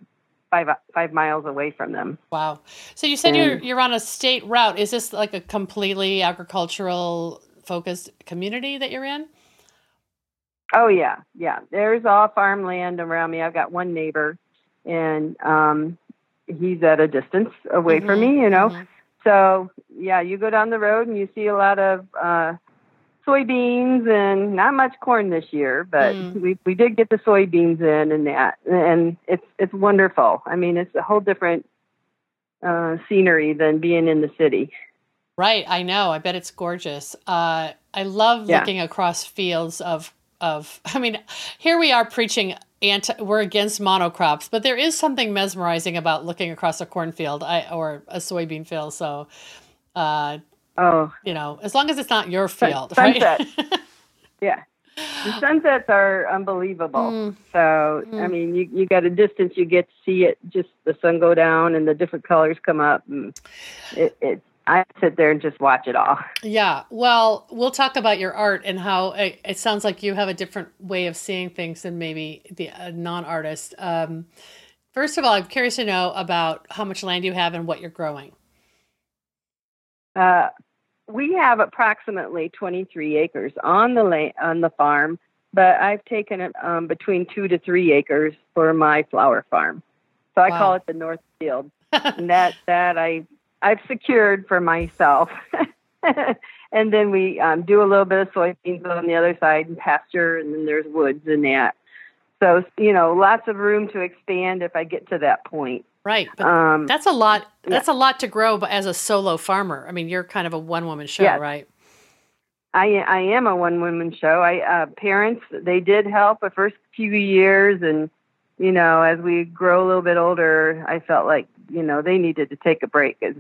five five miles away from them. Wow. So you said and, you're you're on a state route. Is this like a completely agricultural focused community that you're in? Oh yeah, yeah. There's all farmland around me. I've got one neighbor, and um, he's at a distance away mm-hmm. from me. You know, mm-hmm. so yeah, you go down the road and you see a lot of uh, soybeans and not much corn this year, but mm. we we did get the soybeans in and that, and it's it's wonderful. I mean, it's a whole different uh, scenery than being in the city. Right, I know. I bet it's gorgeous. Uh, I love yeah. looking across fields of of. I mean, here we are preaching anti. We're against monocrops, but there is something mesmerizing about looking across a cornfield I, or a soybean field. So. Uh, Oh, you know, as long as it's not your field, sunset. right? yeah, the sunsets are unbelievable. Mm. So, mm. I mean, you you got a distance, you get to see it, just the sun go down and the different colors come up, and it, it I sit there and just watch it all. Yeah. Well, we'll talk about your art and how it, it sounds like you have a different way of seeing things than maybe the uh, non-artist. Um, first of all, I'm curious to know about how much land you have and what you're growing. Uh, we have approximately 23 acres on the la- on the farm, but I've taken it um, between two to three acres for my flower farm. So I wow. call it the North Field, and that that I I've secured for myself. and then we um, do a little bit of soybeans on the other side and pasture, and then there's woods and that. So you know, lots of room to expand if I get to that point. Right, but um, that's a lot. That's yeah. a lot to grow, as a solo farmer, I mean, you're kind of a one woman show, yes. right? I I am a one woman show. I uh, parents they did help the first few years, and you know, as we grow a little bit older, I felt like you know they needed to take a break as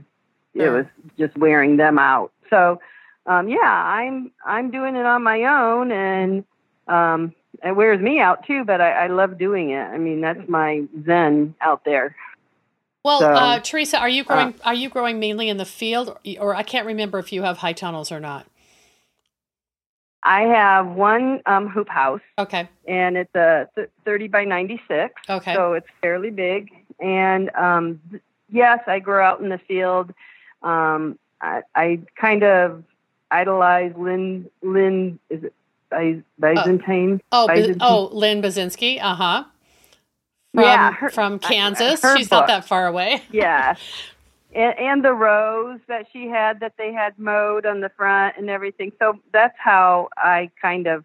it was just wearing them out. So um, yeah, I'm I'm doing it on my own, and um, it wears me out too. But I, I love doing it. I mean, that's my zen out there. Well, so, uh, Teresa, are you uh, growing? Uh, are you growing mainly in the field, or, or, I can't remember if you have high tunnels or not. I have one um, hoop house. Okay. And it's a th- thirty by ninety six. Okay. So it's fairly big, and um, yes, I grow out in the field. Um, I, I kind of idolize Lynn. Lynn is it Byzantine? Uh, oh, oh, Lynn Byczynski. Uh huh. From, yeah, her, from Kansas. She's book. not that far away. yeah. And, and, the rows that she had that they had mowed on the front and everything. So that's how I kind of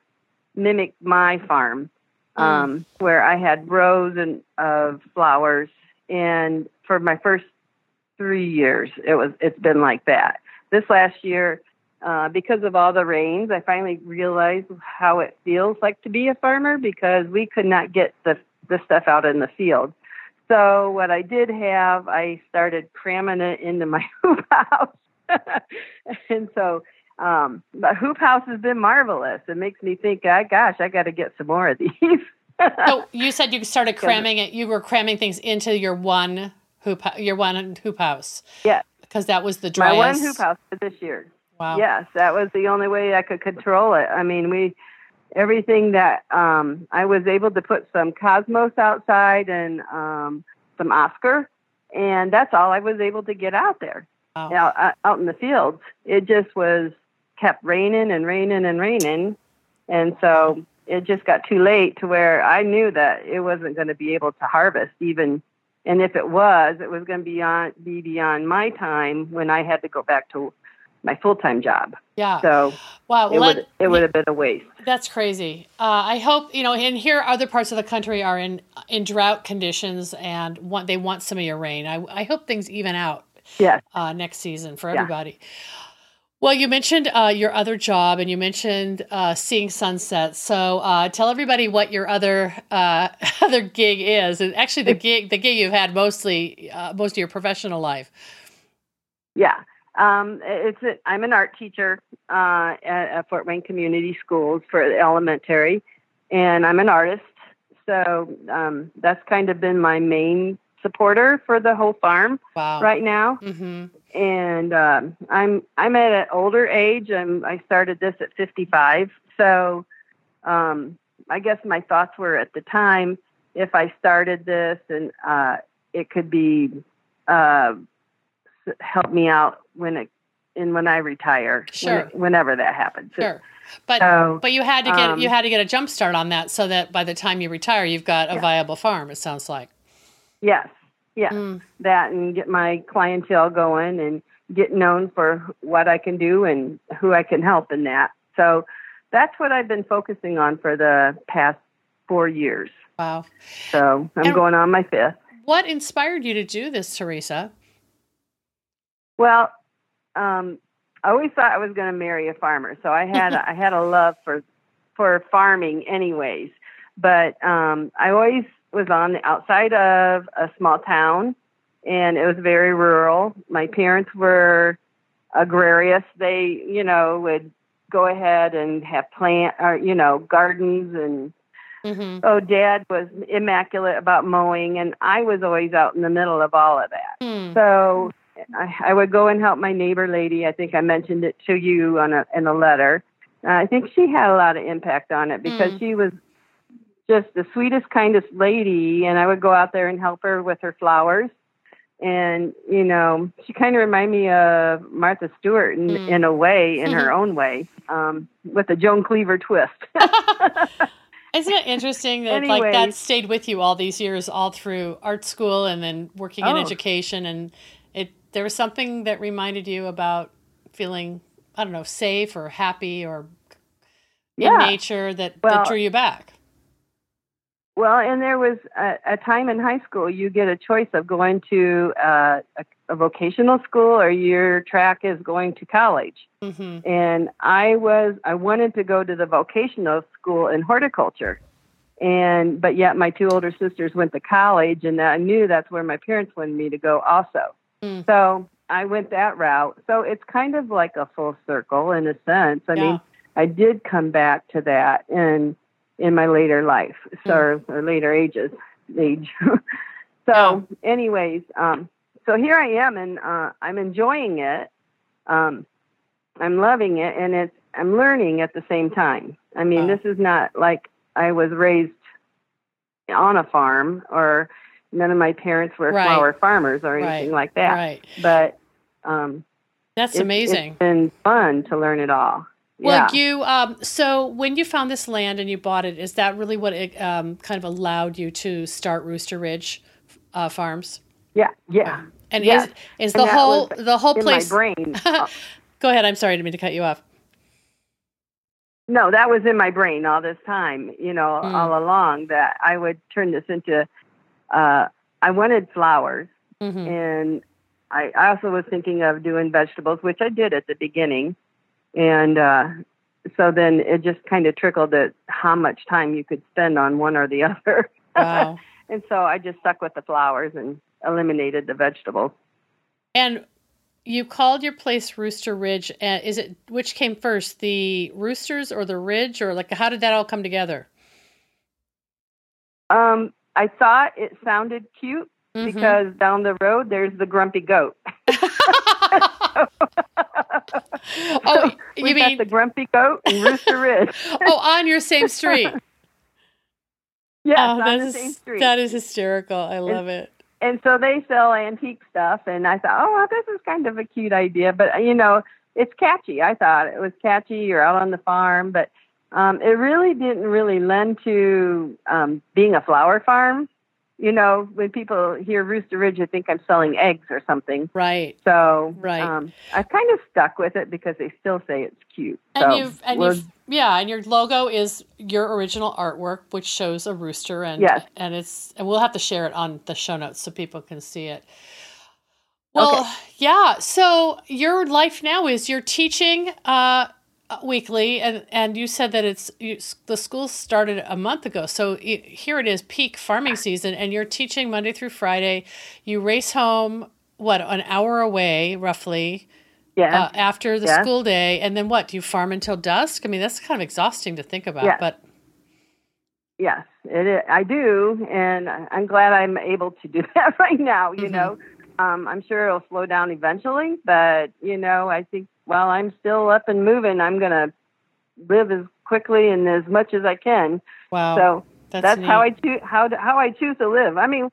mimicked my farm, mm. um, where I had rows and of flowers. And for my first three years, it was it's been like that. This last year, uh, because of all the rains, I finally realized how it feels like to be a farmer because we could not get the, the stuff out in the field. So what I did have, I started cramming it into my hoop house. and so um, the hoop house has been marvelous. It makes me think, oh, gosh, I got to get some more of these. so you said you started cramming it. You were cramming things into your one hoop, your one hoop house. Yeah, because that was the driest. My one hoop house for this year. Wow. Yes, that was the only way I could control it. I mean, we everything that um, I was able to put some cosmos outside and um, some Oscar, and that's all I was able to get out there, wow. out, uh, out in the fields. It just was kept raining and raining and raining, and so it just got too late to where I knew that it wasn't going to be able to harvest even. And if it was, it was going to be, on, be beyond my time when I had to go back to my full time job. Yeah. So wow, it let, would it would have been a waste. That's crazy. Uh, I hope you know. And here, other parts of the country are in in drought conditions and want they want some of your rain. I I hope things even out. Yes. Uh, next season for everybody. Yeah. Well, you mentioned uh, your other job, and you mentioned uh, seeing sunsets. So, uh, tell everybody what your other uh, other gig is, and actually the gig the gig you've had mostly uh, most of your professional life. Yeah. Um, it's a, I'm an art teacher uh, at, at, Fort Wayne Community Schools for elementary, and I'm an artist. So um, that's kind of been my main supporter for the whole farm wow. right now. Mm-hmm. And um, I'm I'm at an older age. I'm, I started this at 55. So um, I guess my thoughts were at the time if I started this and uh, it could be uh, help me out when it and when I retire, sure. When, whenever that happens. Sure. But so, but you had to get um, you had to get a jump start on that so that by the time you retire, you've got a yeah. viable farm. It sounds like. Yes. Yeah. Mm. That and get my clientele going and get known for what I can do and who I can help in that. So that's what I've been focusing on for the past four years. Wow. So I'm and going on my fifth. What inspired you to do this, Teresa? Well, um, I always thought I was going to marry a farmer, so I had I had a love for for farming, anyways. But um, I always was on the outside of a small town, and it was very rural. My parents were agrarious. They, you know, would go ahead and have plant or you know gardens and Mm-hmm. Oh, Dad was immaculate about mowing, and I was always out in the middle of all of that. Mm. So I, I would go and help my neighbor lady. I think I mentioned it to you on a in a letter. Uh, I think she had a lot of impact on it because mm. she was just the sweetest, kindest lady, and I would go out there and help her with her flowers. And you know, she kind of reminded me of Martha Stewart in, mm. in a way, in her own way, um, with a Joan Cleaver twist. Isn't it interesting that Anyways. like that stayed with you all these years, all through art school and then working oh. in education and there was something that reminded you about feeling I don't know safe or happy or yeah. in nature that, well, that drew you back. well, and there was a, a, time in high school you get a choice of going to uh, a, a, vocational school or your track is going to college. Mm-hmm. And I was I wanted to go to the vocational school in horticulture, and but yet my two older sisters went to college, and I knew that's where my parents wanted me to go also. Mm. So I went that route. So it's kind of like a full circle in a sense. I yeah. mean, I did come back to that and in my later life, so mm. or later ages, age. so, anyways, um, so here I am, and uh, I'm enjoying it. Um, I'm loving it, and it's I'm learning at the same time. I mean, this is not like I was raised on a farm, or none of my parents were right. flower farmers or anything right. like that. Right. But um, that's it's, amazing. It's been fun to learn it all. Well, yeah. you um, so when you found this land and you bought it, is that really what it um, kind of allowed you to start Rooster Ridge uh, Farms? Yeah, yeah. and is is the whole the whole place? brain. Go ahead. I'm sorry, I didn't mean to cut you off. No, that was in my brain all this time. You know, mm. all along that I would turn this into. Uh, I wanted flowers, mm-hmm. and I, I also was thinking of doing vegetables, which I did at the beginning and uh, so then it just kind of trickled at how much time you could spend on one or the other. Wow. and so I just stuck with the flowers and eliminated the vegetables. And you called your place Rooster Ridge. Uh, is it which came first, the roosters or the ridge, or like how did that all come together? Um, I thought it sounded cute mm-hmm. because down the road there's the grumpy goat. oh, you we mean the Grumpy Goat and Rooster Ridge? oh, on your same street. Yeah, oh, same street. That is hysterical. I love and, it. And so they sell antique stuff, and I thought, oh, well, this is kind of a cute idea, but you know, it's catchy. I thought it was catchy. You're out on the farm, but um, it really didn't really lend to um, being a flower farm you know, when people hear Rooster Ridge, they think I'm selling eggs or something. Right. So, right. Um, I've kind of stuck with it because they still say it's cute. And so you've, and you've, yeah, and your logo is your original artwork, which shows a rooster, and yes. and it's, and we'll have to share it on the show notes so people can see it. Well, okay. yeah. So your life now is you're teaching. Uh, weekly, and and you said that it's you, the school started a month ago. So it, here it is, peak farming season, and you're teaching Monday through Friday. You race home what an hour away, roughly. Yeah. Uh, after the yeah. school day, and then what? Do you farm until dusk? I mean, that's kind of exhausting to think about. Yeah. But yes, it is. I do, and I'm glad I'm able to do that right now. You mm-hmm. know, um, I'm sure it'll slow down eventually, but you know, I think while I'm still up and moving, I'm going to live as quickly and as much as I can. Wow. So that's, that's how I choose how to, how I choose to live. I mean,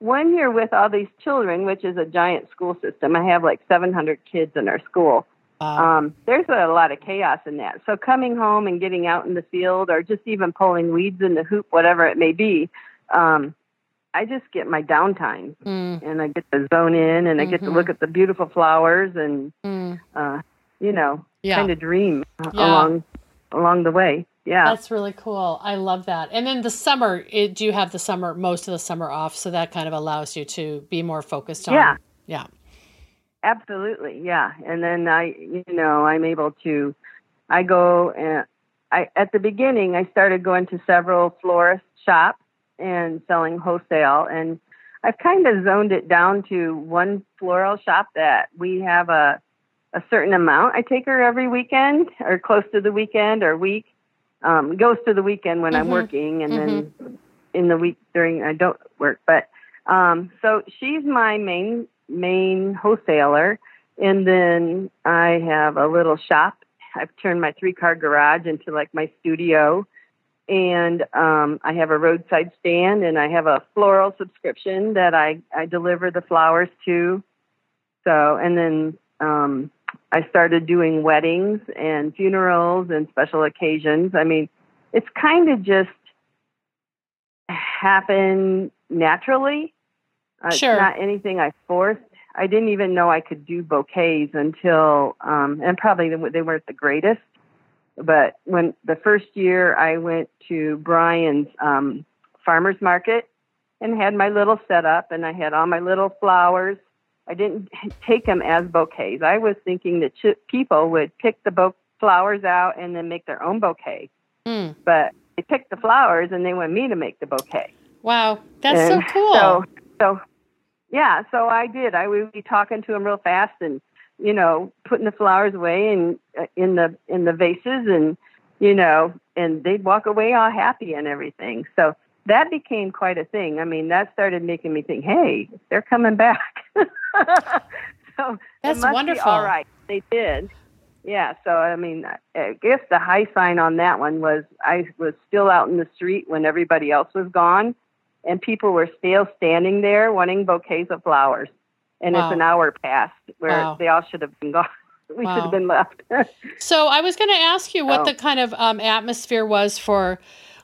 when you're with all these children, which is a giant school system, I have like 700 kids in our school. Wow. Um, there's a lot of chaos in that. So coming home and getting out in the field, or just even pulling weeds in the hoop, whatever it may be, um, I just get my downtime mm. and I get to zone in and I get to look mm-hmm. at the beautiful flowers and mm. uh, you know, yeah. kind of dream yeah. along along the way. Yeah, that's really cool. I love that. And then the summer, it, do you have the summer most of the summer off? So that kind of allows you to be more focused on. Yeah, yeah, absolutely. Yeah, and then I, you know, I'm able to. I go and I at the beginning I started going to several florist shops and selling wholesale and I've kind of zoned it down to one floral shop that we have a a certain amount. I take her every weekend or close to the weekend or week. Um, goes to the weekend when mm-hmm. I'm working, and mm-hmm. then in the week during I don't work. But um, so she's my main main wholesaler, and then I have a little shop. I've turned my three car garage into like my studio, and um, I have a roadside stand, and I have a floral subscription that I I deliver the flowers to. So, and then um, I started doing weddings and funerals and special occasions. I mean, it's kind of just happened naturally. Uh, sure. It's not anything I forced. I didn't even know I could do bouquets until, um, and probably they weren't the greatest. But when the first year I went to Bryan's um, farmer's market and had my little setup and I had all my little flowers. I didn't take them as bouquets. I was thinking that ch- people would pick the bo- flowers out and then make their own bouquet. Mm. But they picked the flowers and they want me to make the bouquet. Wow, that's And so cool. So, so yeah, so I did. I would be talking to them real fast and you know putting the flowers away and uh, in the in the vases and you know and they'd walk away all happy and everything. So that became quite a thing. I mean, that started making me think, hey, they're coming back. so That's wonderful. all right, they did. Yeah, so I mean, I guess the high sign on that one was I was still out in the street when everybody else was gone, and people were still standing there wanting bouquets of flowers. And Wow. it's an hour past where Wow. they all should have been gone. we Wow. should have been left. So I was going to ask you what Oh. the kind of um, atmosphere was for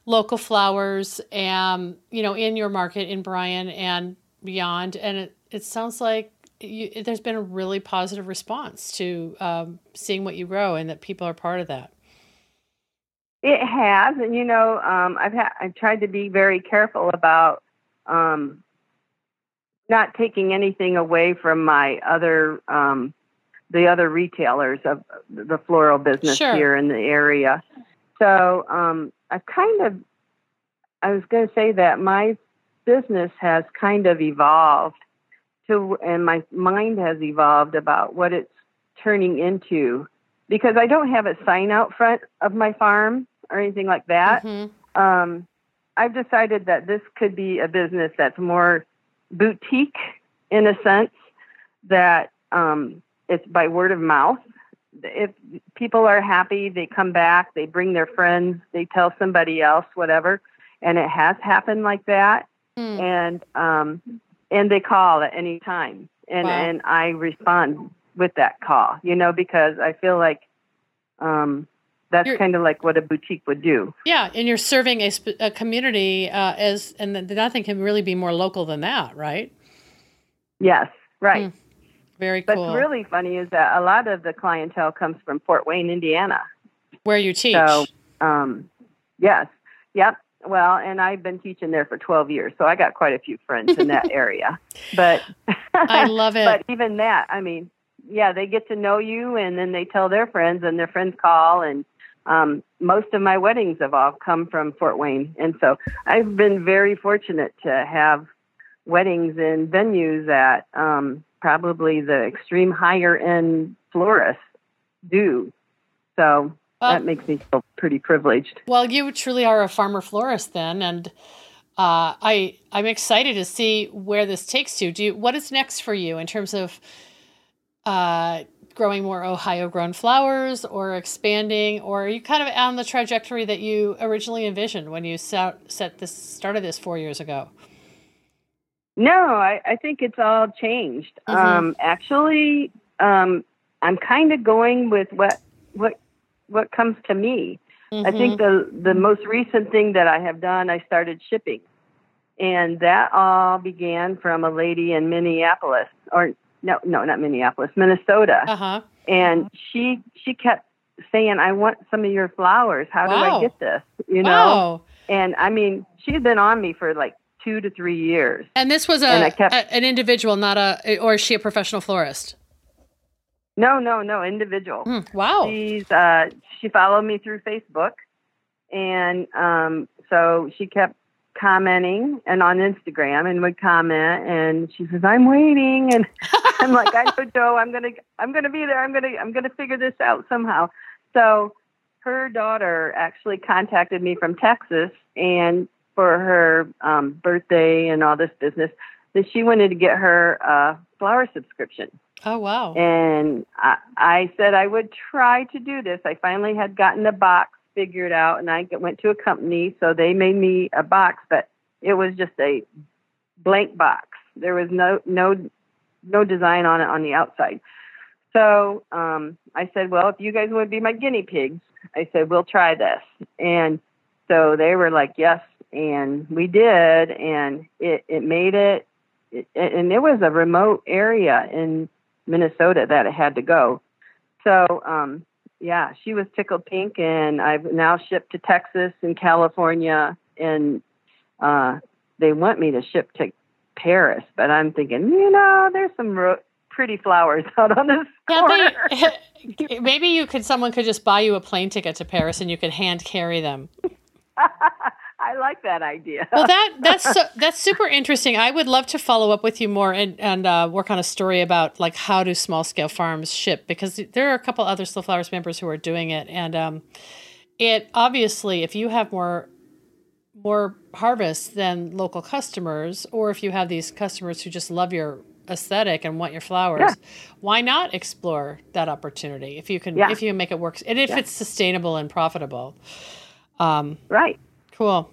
local flowers, and you know, in your market in Bryan and beyond. And it, it sounds like you, there's been a really positive response to um, seeing what you grow, and that people are part of that. It has, and you know, um, I've had I've tried to be very careful about um, not taking anything away from my other um, the other retailers of the floral business Sure. here in the area. So um, I've kind of I was going to say that my business has kind of evolved to, and my mind has evolved about what it's turning into because I don't have a sign out front of my farm or anything like that. Mhm. Um, I've decided that this could be a business that's more boutique in a sense that um, it's by word of mouth. If people are happy, they come back, they bring their friends, they tell somebody else, whatever. And it has happened like that Hmm. and um, and they call at any time, and Wow. and I respond with that call, you know, because I feel like um, that's You're- kind of like what a boutique would do. Yeah, and you're serving a, sp- a community uh, as, and nothing can really be more local than that, right? Yes, right. Hmm. Very But cool. really funny is that a lot of the clientele comes from Fort Wayne, Indiana. Where you teach. So, um, yes, yep. Well, and I've been teaching there for 12 years, so I got quite a few friends in that area. But I love it. but even that, I mean, yeah, they get to know you, and then they tell their friends, and their friends call, and um, most of my weddings have all come from Fort Wayne, and so I've been very fortunate to have weddings in venues that um, probably the extreme higher end florists do. So Well- that makes me feel pretty privileged. Well, you truly are a farmer florist then, and uh, I I'm excited to see where this takes you. Do you, what is next for you in terms of uh, growing more Ohio grown flowers, or expanding, or are you kind of on the trajectory that you originally envisioned when you set set this started this four years ago? No, I, I think it's all changed. Mhm. Um, actually, um, I'm kind of going with what what what comes to me. I think the the most recent thing that I have done, I started shipping, and that all began from a lady in Minneapolis, or no, no, not Minneapolis, Minnesota, Uh huh. and she she kept saying, "I want some of your flowers. How do I get this?" You know, Wow. and I mean, she had been on me for like two to three years. And this was a, kept- a an individual, not a, or is she a professional florist? No, no, no, individual. Hmm, wow. She's uh, she followed me through Facebook, and um, so she kept commenting and on Instagram and would comment, and she says, "I'm waiting," and I'm like, "I know, Joe. I'm gonna I'm gonna be there. I'm gonna I'm gonna figure this out somehow." So her daughter actually contacted me from Texas, and for her um, birthday and all this business, that she wanted to get her a flower subscription. Oh wow. And I, I said I would try to do this. I finally had gotten a box figured out, and I went to a company, so they made me a box, but it was just a blank box. There was no no no design on it on the outside. So um, I said, well, if you guys would be my guinea pigs, I said we'll try this. And so they were like, yes, and we did, and it it made it. it and it was a remote area in Minnesota that it had to go. So, um, yeah, she was tickled pink, and I've now shipped to Texas and California and uh, they want me to ship to Paris, but I'm thinking, you know, there's some ro- pretty flowers out on this corner. They, maybe you could. Someone could just buy you a plane ticket to Paris, and you could hand carry them. I like that idea. well, that that's so, that's super interesting. I would love to follow up with you more and and uh, work on a story about like how do small scale farms ship because there are a couple other Slow Flowers members who are doing it, and um, it obviously if you have more more harvest than local customers, or if you have these customers who just love your aesthetic and want your flowers, yeah. why not explore that opportunity if you can yeah. if you can make it work and if yeah. it's sustainable and profitable. Um, right. Cool.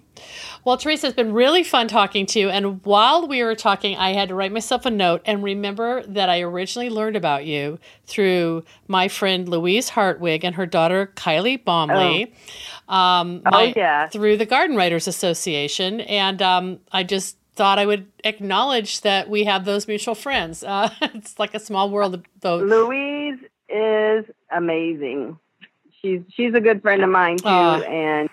Well, Teresa, it's been really fun talking to you. And while we were talking, I had to write myself a note and remember that I originally learned about you through my friend Louise Hartwig and her daughter Kylie Baumley. Oh, um, oh my, yeah. Through the Garden Writers Association. And um, I just thought I would acknowledge that we have those mutual friends. Uh, it's like a small world, though. Louise is amazing. She's she's a good friend of mine too, uh, and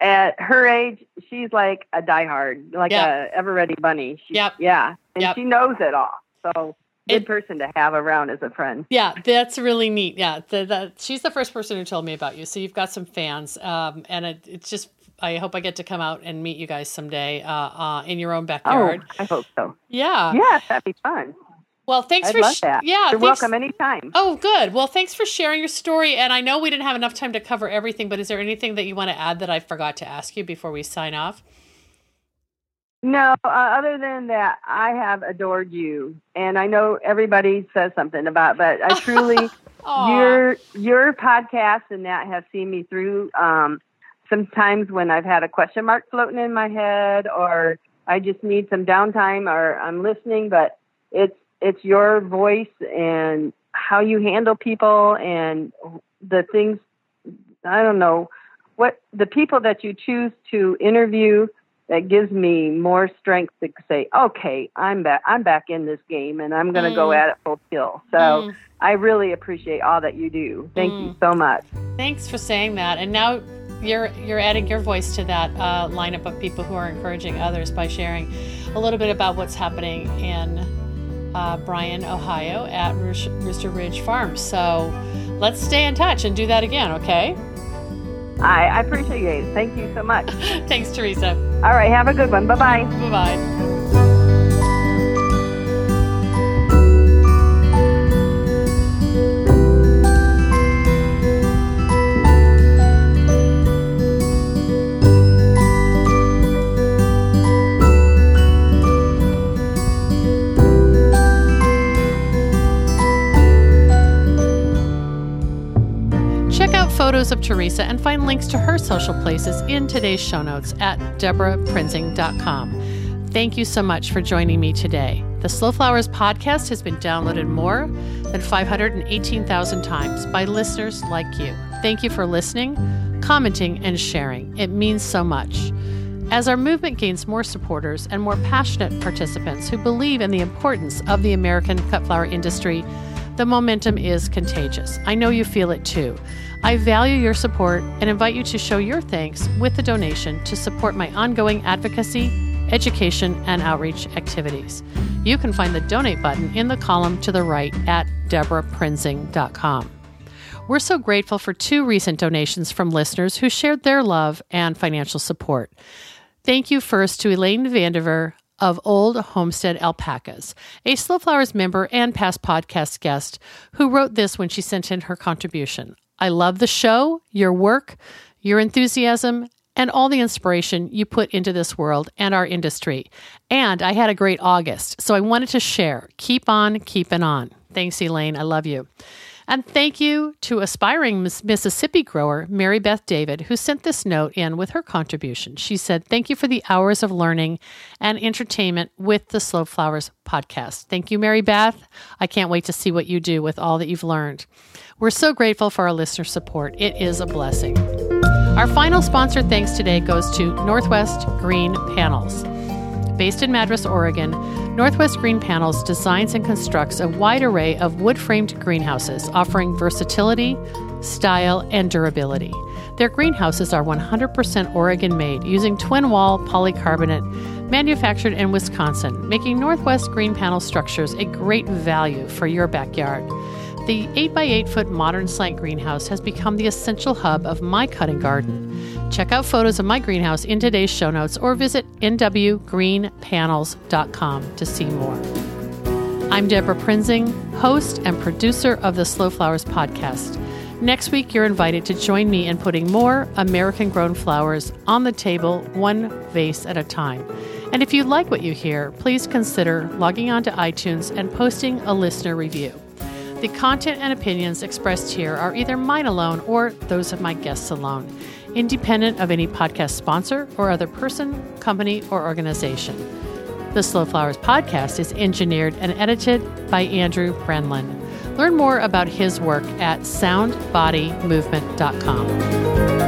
at her age, she's like a diehard, like yep. a ever ready bunny. She, yep. Yeah. And yep. she knows it all. So good it, person to have around as a friend. Yeah, that's really neat. Yeah. The, the, she's the first person who told me about you. So you've got some fans. Um, and it, it's just, I hope I get to come out and meet you guys someday uh, uh, in your own backyard. Oh, I hope so. Yeah. Yeah, that'd be fun. Well, thanks I'd for love that. yeah. You're welcome anytime. Oh, good. Well, thanks for sharing your story. And I know we didn't have enough time to cover everything, but is there anything that you want to add that I forgot to ask you before we sign off? No, uh, other than that, I have adored you, and I know everybody says something about, but I truly your your podcast and that have seen me through. Um, sometimes when I've had a question mark floating in my head, or I just need some downtime, or I'm listening, but it's it's your voice and how you handle people and the things I don't know what the people that you choose to interview that gives me more strength to say, okay, I'm back. I'm back in this game, and I'm going to mm. go at it full tilt. So mm. I really appreciate all that you do. Thank mm. you so much. Thanks for saying that. And now you're you're adding your voice to that uh, lineup of people who are encouraging others by sharing a little bit about what's happening in uh, Bryan, Ohio at Rooster Ridge Farm. So let's stay in touch and do that again, okay? I, I appreciate it. Thank you so much. Thanks, Teresa. All right. Have a good one. Bye bye. Bye bye. Of Teresa and find links to her social places in today's show notes at debraprinzing.com. Thank you so much for joining me today. The Slow Flowers podcast has been downloaded more than 518,000 times by listeners like you. Thank you for listening, commenting, and sharing. It means so much. As our movement gains more supporters and more passionate participants who believe in the importance of the American cut flower industry, the momentum is contagious. I know you feel it too. I value your support and invite you to show your thanks with a donation to support my ongoing advocacy, education, and outreach activities. You can find the donate button in the column to the right at debraprinzing.com. We're so grateful for two recent donations from listeners who shared their love and financial support. Thank you first to Elaine Vandiver of Old Homestead Alpacas, a Slow Flowers member and past podcast guest who wrote this when she sent in her contribution. I love the show, your work, your enthusiasm, and all the inspiration you put into this world and our industry. And I had a great August, so I wanted to share. Keep on keeping on. Thanks, Elaine. I love you. And thank you to aspiring Mississippi grower Mary Beth David, who sent this note in with her contribution. She said, Thank you for the hours of learning and entertainment with the Slow Flowers podcast. Thank you, Mary Beth. I can't wait to see what you do with all that you've learned. We're so grateful for our listener support. It is a blessing. Our final sponsor thanks today goes to Northwest Green Panels. Based in Madras, Oregon, Northwest Green Panels designs and constructs a wide array of wood framed greenhouses offering versatility, style, and durability. Their greenhouses are 100% Oregon made using twin wall polycarbonate manufactured in Wisconsin, making Northwest Green Panel structures a great value for your backyard. The 8x8 foot modern slant greenhouse has become the essential hub of my cutting garden. Check out photos of my greenhouse in today's show notes or visit nwgreenpanels.com to see more. I'm Debra Prinzing, host and producer of the Slow Flowers podcast. Next week, you're invited to join me in putting more American grown flowers on the table, one vase at a time. And if you like what you hear, please consider logging on to iTunes and posting a listener review. The content and opinions expressed here are either mine alone or those of my guests alone, independent of any podcast sponsor or other person, company, or organization. The Slow Flowers podcast is engineered and edited by Andrew Brenlin. Learn more about his work at soundbodymovement.com.